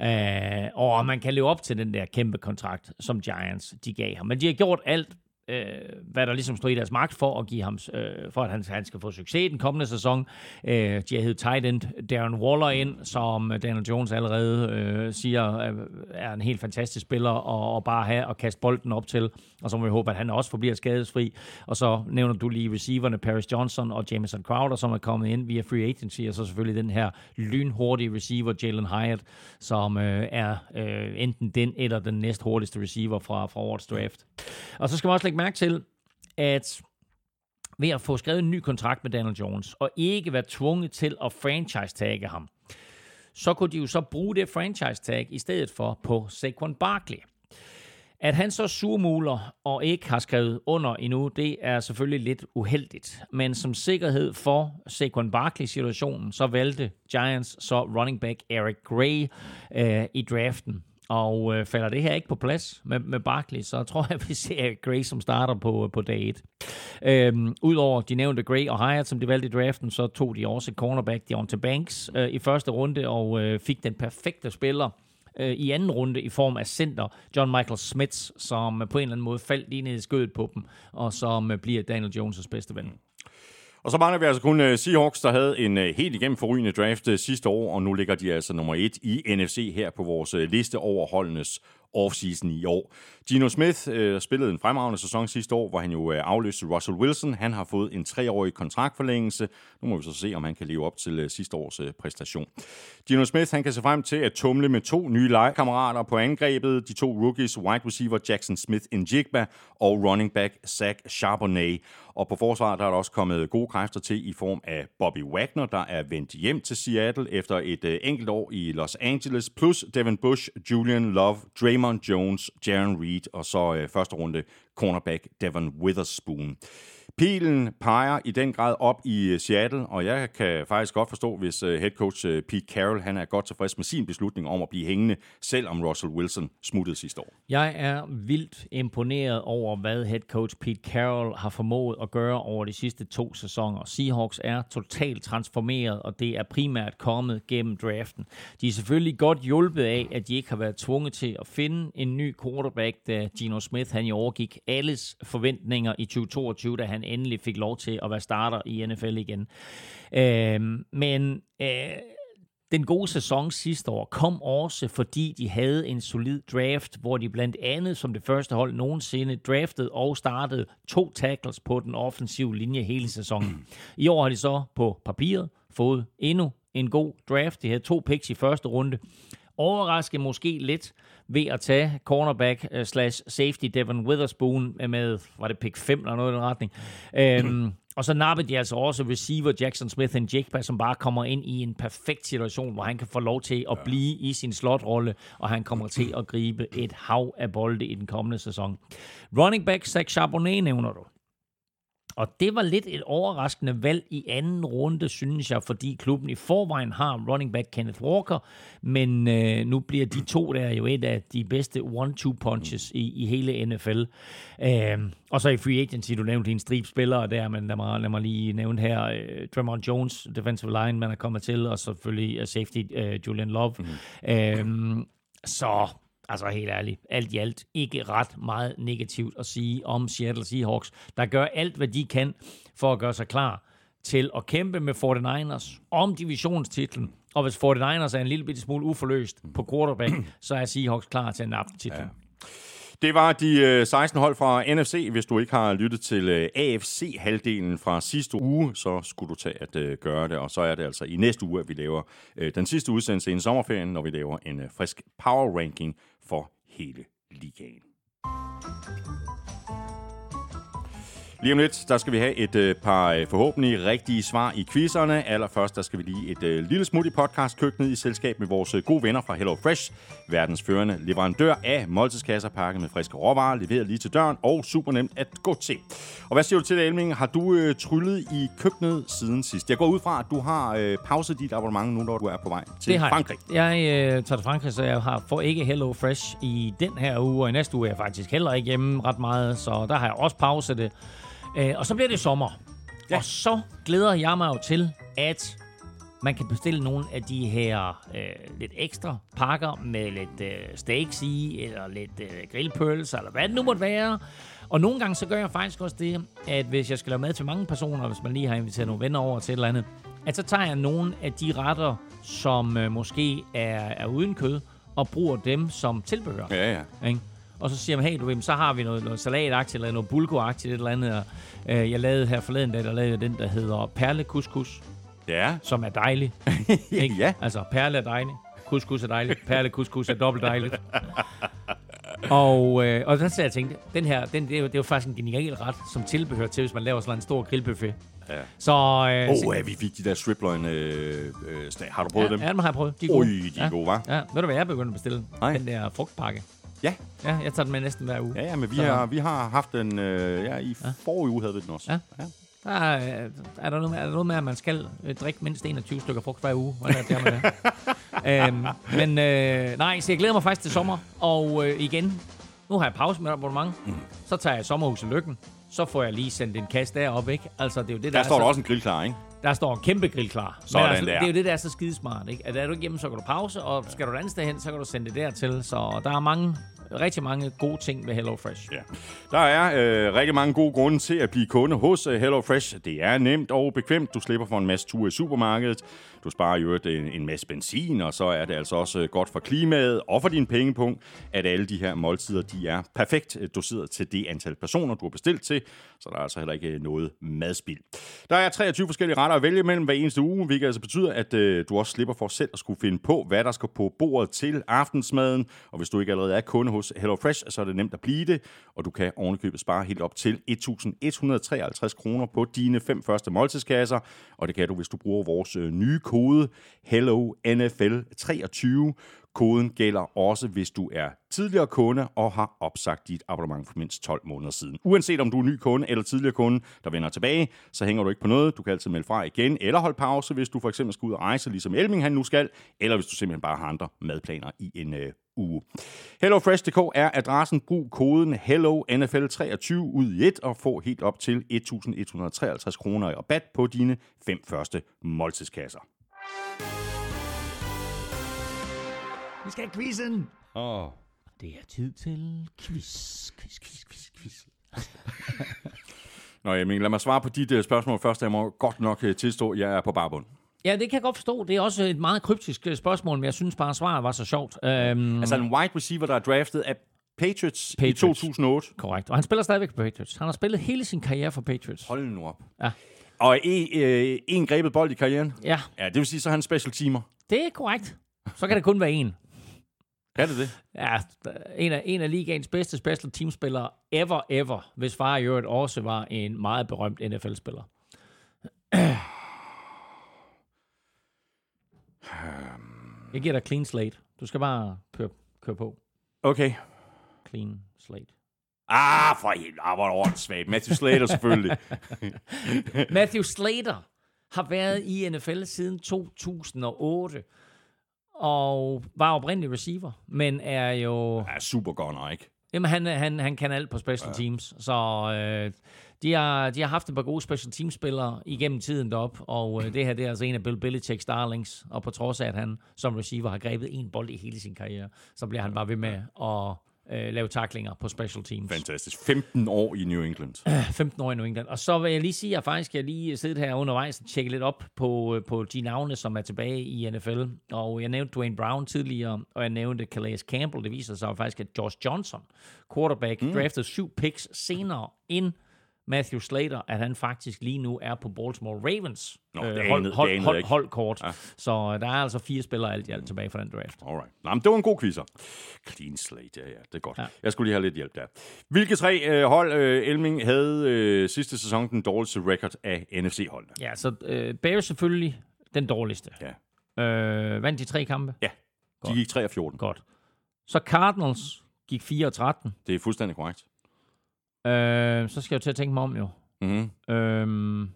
Uh, og man kan leve op til den der kæmpe kontrakt, som Giants de gav ham. Men de har gjort alt øh, hvad der ligesom stod i deres magt for at give ham, øh, for at han, han skal få succes den kommende sæson. Øh, de har heddet tight end Darren Waller ind, som Daniel Jones allerede øh, siger øh, er en helt fantastisk spiller og, og bare have og kaste bolden op til. Og så må vi håbe, at han også forbliver skadesfri. Og så nævner du lige receiverne Paris Johnson og Jameson Crowder, som er kommet ind via free agency, og så selvfølgelig den her lynhurtige receiver Jalen Hyatt, som øh, er øh, enten den eller den næst hurtigste receiver fra, fra årets draft. Og så skal man også lægge mærke til, at ved at få skrevet en ny kontrakt med Daniel Jones, og ikke være tvunget til at franchise-tagge ham, så kunne de jo så bruge det franchise-tag i stedet for på Saquon Barkley. At han så surmuler og ikke har skrevet under endnu, det er selvfølgelig lidt uheldigt. Men som sikkerhed for Saquon Barkley-situationen, så valgte Giants så running back Eric Gray øh, i draften. Og øh, falder det her ikke på plads med, med Barkley, så tror jeg, vi ser Gray som starter på, øh, på dag 1. Øhm, Udover de nævnte Gray og Hyatt, som de valgte i draften, så tog de også cornerback Deontay Banks øh, i første runde og øh, fik den perfekte spiller øh, i anden runde i form af center John Michael Smith, som på en eller anden måde faldt lige ned i skødet på dem, og som øh, bliver Daniel Jones' bedste ven. Og så mangler vi altså kun øh, Seahawks, der havde en øh, helt igennem forrygende draft øh, sidste år, og nu ligger de altså nummer et i NFC her på vores liste over holdenes offseason i år. Gino Smith øh, spillede en fremragende sæson sidste år, hvor han jo øh, afløste Russell Wilson. Han har fået en treårig kontraktforlængelse. Nu må vi så se, om han kan leve op til øh, sidste års øh, præstation. Gino Smith han kan se frem til at tumle med to nye legekammerater på angrebet. De to rookies, wide receiver Jackson Smith Njigba og running back Zach Charbonnet. Og på forsvaret der er der også kommet gode kræfter til i form af Bobby Wagner, der er vendt hjem til Seattle efter et øh, enkelt år i Los Angeles, plus Devin Bush, Julian Love, Draymond Jones, Jaron Reed og så øh, første runde cornerback Devon Witherspoon. Pilen peger i den grad op i øh, Seattle, og jeg kan faktisk godt forstå, hvis øh, head coach øh, Pete Carroll han er godt tilfreds med sin beslutning om at blive hængende, selvom Russell Wilson smuttede sidste år. Jeg er vildt imponeret over, hvad head coach Pete Carroll har formået at gøre over de sidste to sæsoner. Seahawks er totalt transformeret, og det er primært kommet gennem draften. De er selvfølgelig godt hjulpet af, at de ikke har været tvunget til at finde en ny quarterback, da Gino Smith han i overgik alles forventninger i 2022, da han endelig fik lov til at være starter i NFL igen. Øh, men øh, den gode sæson sidste år kom også, fordi de havde en solid draft, hvor de blandt andet som det første hold nogensinde draftede og startede to tackles på den offensive linje hele sæsonen. I år har de så på papiret fået endnu en god draft. De havde to picks i første runde. Overraske måske lidt, ved at tage cornerback uh, slash safety Devon Witherspoon med, var det pick 5 eller noget i den retning. Øhm, og så nappede de altså også receiver Jackson Smith and Jigba, som bare kommer ind i en perfekt situation, hvor han kan få lov til at blive i sin slotrolle, og han kommer til at gribe et hav af bolde i den kommende sæson. Running back Zach Charbonnet nævner du. Og det var lidt et overraskende valg i anden runde, synes jeg, fordi klubben i forvejen har running back Kenneth Walker, men øh, nu bliver de to der jo et af de bedste one-two punches i, i hele NFL. Øh, og så i free agency, du nævnte en strip spillere der, men lad mig, lad mig lige nævne her, øh, Draymond Jones, defensive line, man er kommet til, og selvfølgelig uh, safety uh, Julian Love. Mm-hmm. Øh, så altså helt ærligt, alt i alt ikke ret meget negativt at sige om Seattle Seahawks, der gør alt, hvad de kan for at gøre sig klar til at kæmpe med 49ers om divisionstitlen. Og hvis 49ers er en lille bitte smule uforløst på quarterback, så er Seahawks klar til at nappe titlen. Ja. Det var de øh, 16 hold fra NFC. Hvis du ikke har lyttet til øh, AFC-halvdelen fra sidste uge, så skulle du tage at øh, gøre det. Og så er det altså i næste uge, at vi laver den sidste udsendelse i sommerferien, når vi laver en frisk power ranking for hele ligaen. Lige om lidt, der skal vi have et øh, par øh, forhåbentlig rigtige svar i quizzerne. Allerførst, der skal vi lige et øh, lille smut i podcast-køkkenet i selskab med vores øh, gode venner fra Hello Fresh. Verdens førende leverandør af måltidskasser pakket med friske råvarer, leveret lige til døren og super nemt at gå til. Og hvad siger du til det, Elming? Har du øh, tryllet i køkkenet siden sidst? Jeg går ud fra, at du har øh, pauset dit abonnement nu, når du er på vej til det har Frankrig. Jeg, jeg øh, tager til Frankrig, så jeg har får ikke Hello Fresh i den her uge, og i næste uge er jeg faktisk heller ikke hjemme ret meget, så der har jeg også pauset det. Øh, og så bliver det sommer. Ja. Og så glæder jeg mig jo til, at Man kan bestille nogle af de her øh, lidt ekstra pakker med lidt øh, steaks i, eller lidt øh, grillpølser, eller hvad det nu måtte være. Og nogle gange så gør jeg faktisk også det, at hvis jeg skal lave mad til mange personer, hvis man lige har inviteret nogle venner over til et eller andet, at så tager jeg nogle af de retter, som øh, måske er, er uden kød, og bruger dem som tilbehør. Ja, ja. Ikke? Og så siger man, hey, du ved, så har vi noget, noget salatagtigt, eller noget bulgoagtigt, et eller andet. Og, øh, jeg lavede her forleden dag, der lavede den, der hedder perlekuskus, Ja. som er dejlig. ikke? Ja. Altså, perle er dejlig, couscous er dejlig, perlekuskus er dobbelt dejligt. og, øh, og så sagde jeg tænkte, den her, den, det, er jo, det er jo faktisk en genial ret, som tilbehør til, hvis man laver sådan en stor grillbuffet. Ja. Så, øh, oh, ja, vi fik de der stripløgn øh, øh. Har du prøvet ja, dem? ja, dem har jeg prøvet. De er Ui, gode. de er ja. gode, hva'? Ja, ved du hvad jeg er begyndt at bestille? Nej. Den der frugtpakke. Ja. Ja, jeg tager den med næsten hver uge. Ja, ja, men vi Så- har, vi har haft den, øh, ja, i Ja. forrige uge havde vi den også. Ja. ja. Der er, er, der noget med, er der noget med, at man skal øh, drikke mindst 21 stykker frugt hver uge? Hvordan er det, med det? øhm, men øh, nej, så jeg glæder mig faktisk til sommer. Og øh, igen, nu har jeg pause med abonnement. Mm. Så tager jeg sommerhus i Lykken. Så får jeg lige sendt en kasse derop, ikke? Altså, det er jo det, der, Der er står så, der også en grill klar, ikke? der står en kæmpe grill klar. Sådan Men altså, der. Det er jo det, der er så skidesmart, ikke? At er du ikke hjemme, så kan du pause, og skal du et andet sted hen, så kan du sende det dertil. Så der er mange, rigtig mange gode ting ved HelloFresh. Ja. Der er øh, rigtig mange gode grunde til at blive kunde hos øh, HelloFresh. Det er nemt og bekvemt. Du slipper for en masse ture i supermarkedet. Du sparer jo en, en masse benzin, og så er det altså også øh, godt for klimaet og for din pengepunkt, at alle de her måltider de er perfekt øh, doseret til det antal personer, du har bestilt til. Så der er altså heller ikke øh, noget madspild. Der er 23 forskellige retter at vælge mellem hver eneste uge, hvilket altså betyder, at øh, du også slipper for selv at skulle finde på, hvad der skal på bordet til aftensmaden. Og hvis du ikke allerede er kunde hos HelloFresh, så er det nemt at blive det, og du kan ovenikøbet spare helt op til 1.153 kroner på dine fem første måltidskasser. Og det kan du, hvis du bruger vores nye kode Hello NFL 23. Koden gælder også, hvis du er tidligere kunde og har opsagt dit abonnement for mindst 12 måneder siden. Uanset om du er ny kunde eller tidligere kunde, der vender tilbage, så hænger du ikke på noget. Du kan altid melde fra igen eller holde pause, hvis du for eksempel skal ud og rejse, ligesom Elming han nu skal, eller hvis du simpelthen bare har andre madplaner i en øh, uge. HelloFresh.dk er adressen. Brug koden HelloNFL23 ud i et og få helt op til 1.153 kroner i rabat på dine fem første måltidskasser. Vi skal have quizzen! Åh. Oh. Det er tid til quiz, quiz, quiz, quiz, quiz. Nå, Emil, lad mig svare på dit uh, spørgsmål først. Jeg må godt nok uh, tilstå, at jeg er på barbund. Ja, det kan jeg godt forstå. Det er også et meget kryptisk øh, spørgsmål, men jeg synes bare, at svaret var så sjovt. Øhm, Altså en wide receiver, der er draftet af Patriots, Patriots. i 2008. korrekt. Og han spiller stadigvæk på Patriots. Han har spillet hele sin karriere for Patriots. Hold nu op. Ja. Og en, øh, en grebet bold i karrieren. Ja, Ja, det vil sige, så er han special teamer. det er korrekt. Så kan det kun være en. Kan det det? Ja, en af, en af ligaens bedste special teamspillere ever, ever, hvis far i øvrigt også var en meget berømt NFL-spiller. Jeg giver dig clean slate. Du skal bare køre, køre på. Okay. Clean slate. Ah, for helt. Ah, hvor åndssvagt. Matthew Slater selvfølgelig. Matthew Slater har været i NFL siden 2008 og var oprindelig receiver, men er jo... Ja, super gunner, ikke? Jamen, han, han, han kan alt på special teams, så øh, de, har, de har haft et par gode special teams-spillere igennem tiden derop, og øh, det her det er altså en af Bill Belichick's darlings, og på trods af, at han som receiver har grebet en bold i hele sin karriere, så bliver han bare ved med at øh, lave taklinger på special teams. Fantastisk. 15 år i New England. 15 år i New England. Og så vil jeg lige sige, at jeg faktisk jeg lige siddet her undervejs og tjekket lidt op på, på de navne, som er tilbage i NFL. Og jeg nævnte Dwayne Brown tidligere, og jeg nævnte Calais Campbell. Det viser sig faktisk, at Josh Johnson, quarterback, mm. draftede syv picks senere end Matthew Slater, at han faktisk lige nu er på Baltimore Ravens Nå, øh, hold, holdkort. Ja. Så øh, der er altså fire spillere alt i alt tilbage fra den draft. Alright. Nå, men det var en god quizzer. Clean slate, ja, ja, det er godt. Ja. Jeg skulle lige have lidt hjælp der. Hvilke tre øh, hold øh, Elming havde øh, sidste sæson den dårligste record af NFC-holdene? Ja, så øh, Bears selvfølgelig den dårligste. Ja. Øh, vandt de tre kampe? Ja, de gik 3 og 14. Godt. Så Cardinals gik 4 og 13. Det er fuldstændig korrekt. Øh, så skal jeg jo til at tænke mig om jo. Mm-hmm. Øh,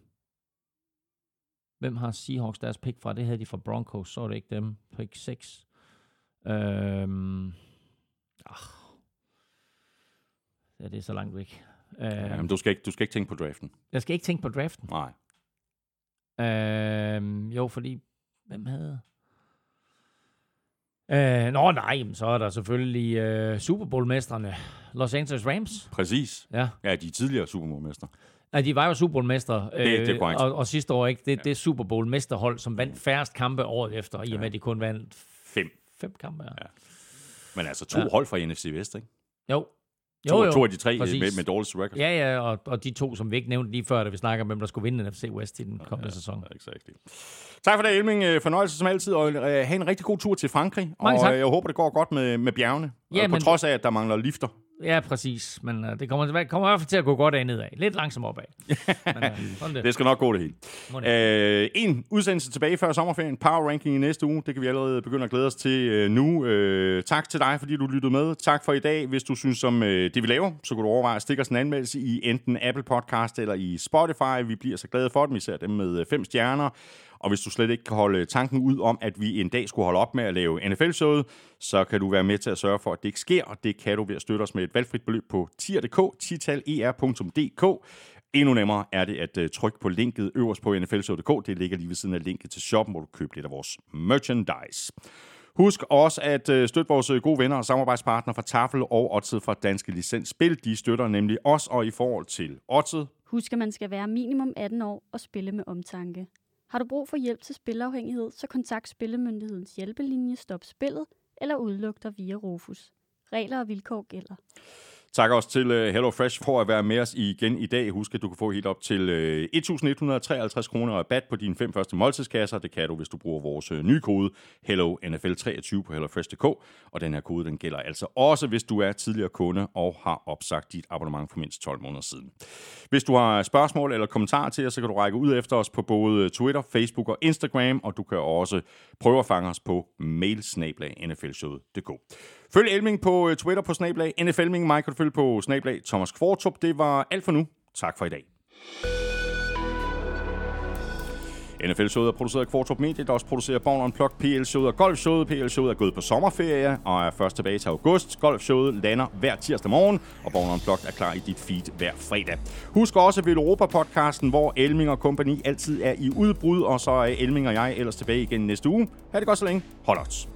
hvem har Seahawks deres pick fra? Det havde de fra Broncos, så er det ikke dem. Pick 6. Øh, ah. Ja, det er så langt væk. Øh, Ja, men du skal, ikke, du skal ikke tænke på draften. jeg skal ikke tænke på draften. Nej. Øh, jo, fordi Hvem havde... Øh, nå nej, så er der selvfølgelig øh, Super Bowl-mestrene. Los Angeles Rams. Præcis. Ja. Ja, de er tidligere Super Bowl-mestre. Nej, de var jo Super Bowl-mestre. Det- det er korrekt. og, og sidste år ikke. Det, ja. det Super Bowl-mesterhold, som vandt færrest kampe året efter, i og med, at de kun vandt Fem. fem kampe. Ja. Ja. Men altså to ja. hold fra NFC Vest, ikke? Jo. To, to af de tre præcis. med, med dårligste record. Ja, ja, og, og de to, som vi ikke nævnte lige før, da vi snakker om, hvem der skulle vinde NFC West i den kommende ja, sæson. Exactly. Tak for det, Elming. Øh, Fornøjelse som altid, og øh, have en rigtig god tur til Frankrig. Mange og tak. øh, jeg håber, det går godt med, med bjergene. Ja, Ja, på men- trods af, at der mangler lifter. Ja, præcis. Men uh, det kommer, kommer i hvert fald til at gå godt af nedad. Lidt langsomt opad. Men, sådan det. Det skal nok gå det hele. Øh, en udsendelse tilbage før sommerferien. Power Ranking i næste uge. Det kan vi allerede begynde at glæde os til øh, nu. Øh, tak til dig, fordi du lyttede med. Tak for i dag. Hvis du synes om øh, det, vi laver, så kan du overveje at stikke os en anmeldelse i enten Apple Podcast eller i Spotify. Vi bliver så glade for dem, især dem med øh, fem stjerner. Og hvis du slet ikke kan holde tanken ud om, at vi en dag skulle holde op med at lave NFL-showet, så kan du være med til at sørge for, at det ikke sker, og det kan du ved at støtte os med et valgfrit beløb på tier.dk, titaler.dk. Endnu nemmere er det at øh, trykke på linket øverst på nflshow.dk. Det ligger lige ved siden af linket til shoppen, hvor du køber lidt af vores merchandise. Husk også at øh, støtte vores øh, gode venner og samarbejdspartnere fra Tafel og Odset fra Danske Licensspil. De støtter nemlig os, og i forhold til Odset, Husk, at man skal være minimum 18 år og spille med omtanke. Har du brug for hjælp til spilafhængighed, så kontakt Spillemyndighedens hjælpelinje Stop Spillet eller udluk dig via Rufus. Regler og vilkår gælder. Tak også til Hello HelloFresh for at være med os igen i dag. Husk, at du kan få helt op til øh, 1.153 kroner rabat på dine fem første måltidskasser. Det kan du, hvis du bruger vores øh, nye kode HelloNFL23 på HelloFresh.dk. Og den her kode, den gælder altså også, hvis du er tidligere kunde og har opsagt dit abonnement for mindst 12 måneder siden. Hvis du har spørgsmål eller kommentarer til os, så kan du række ud efter os på både Twitter, Facebook og Instagram, og du kan også prøve at fange os på mail Følg Elming på øh, Twitter på snablag NFLming. Mig kan du følge på snablag Thomas Kvartrup. Det var alt for nu. Tak for i dag. NFL-showet er produceret af Kvartrup Media, der også producerer Born Unplugged, PL-showet og Golf-showet. PL-showet er gået på sommerferie og er først tilbage til august. Golf-showet lander hver tirsdag morgen, og Born Unplugged er klar i dit feed hver fredag. Husk også Vil Europa-podcasten, hvor Elming og kompagni altid er i udbrud, og så er Elming og jeg ellers tilbage igen næste uge. Ha' det godt så længe. Hold odds.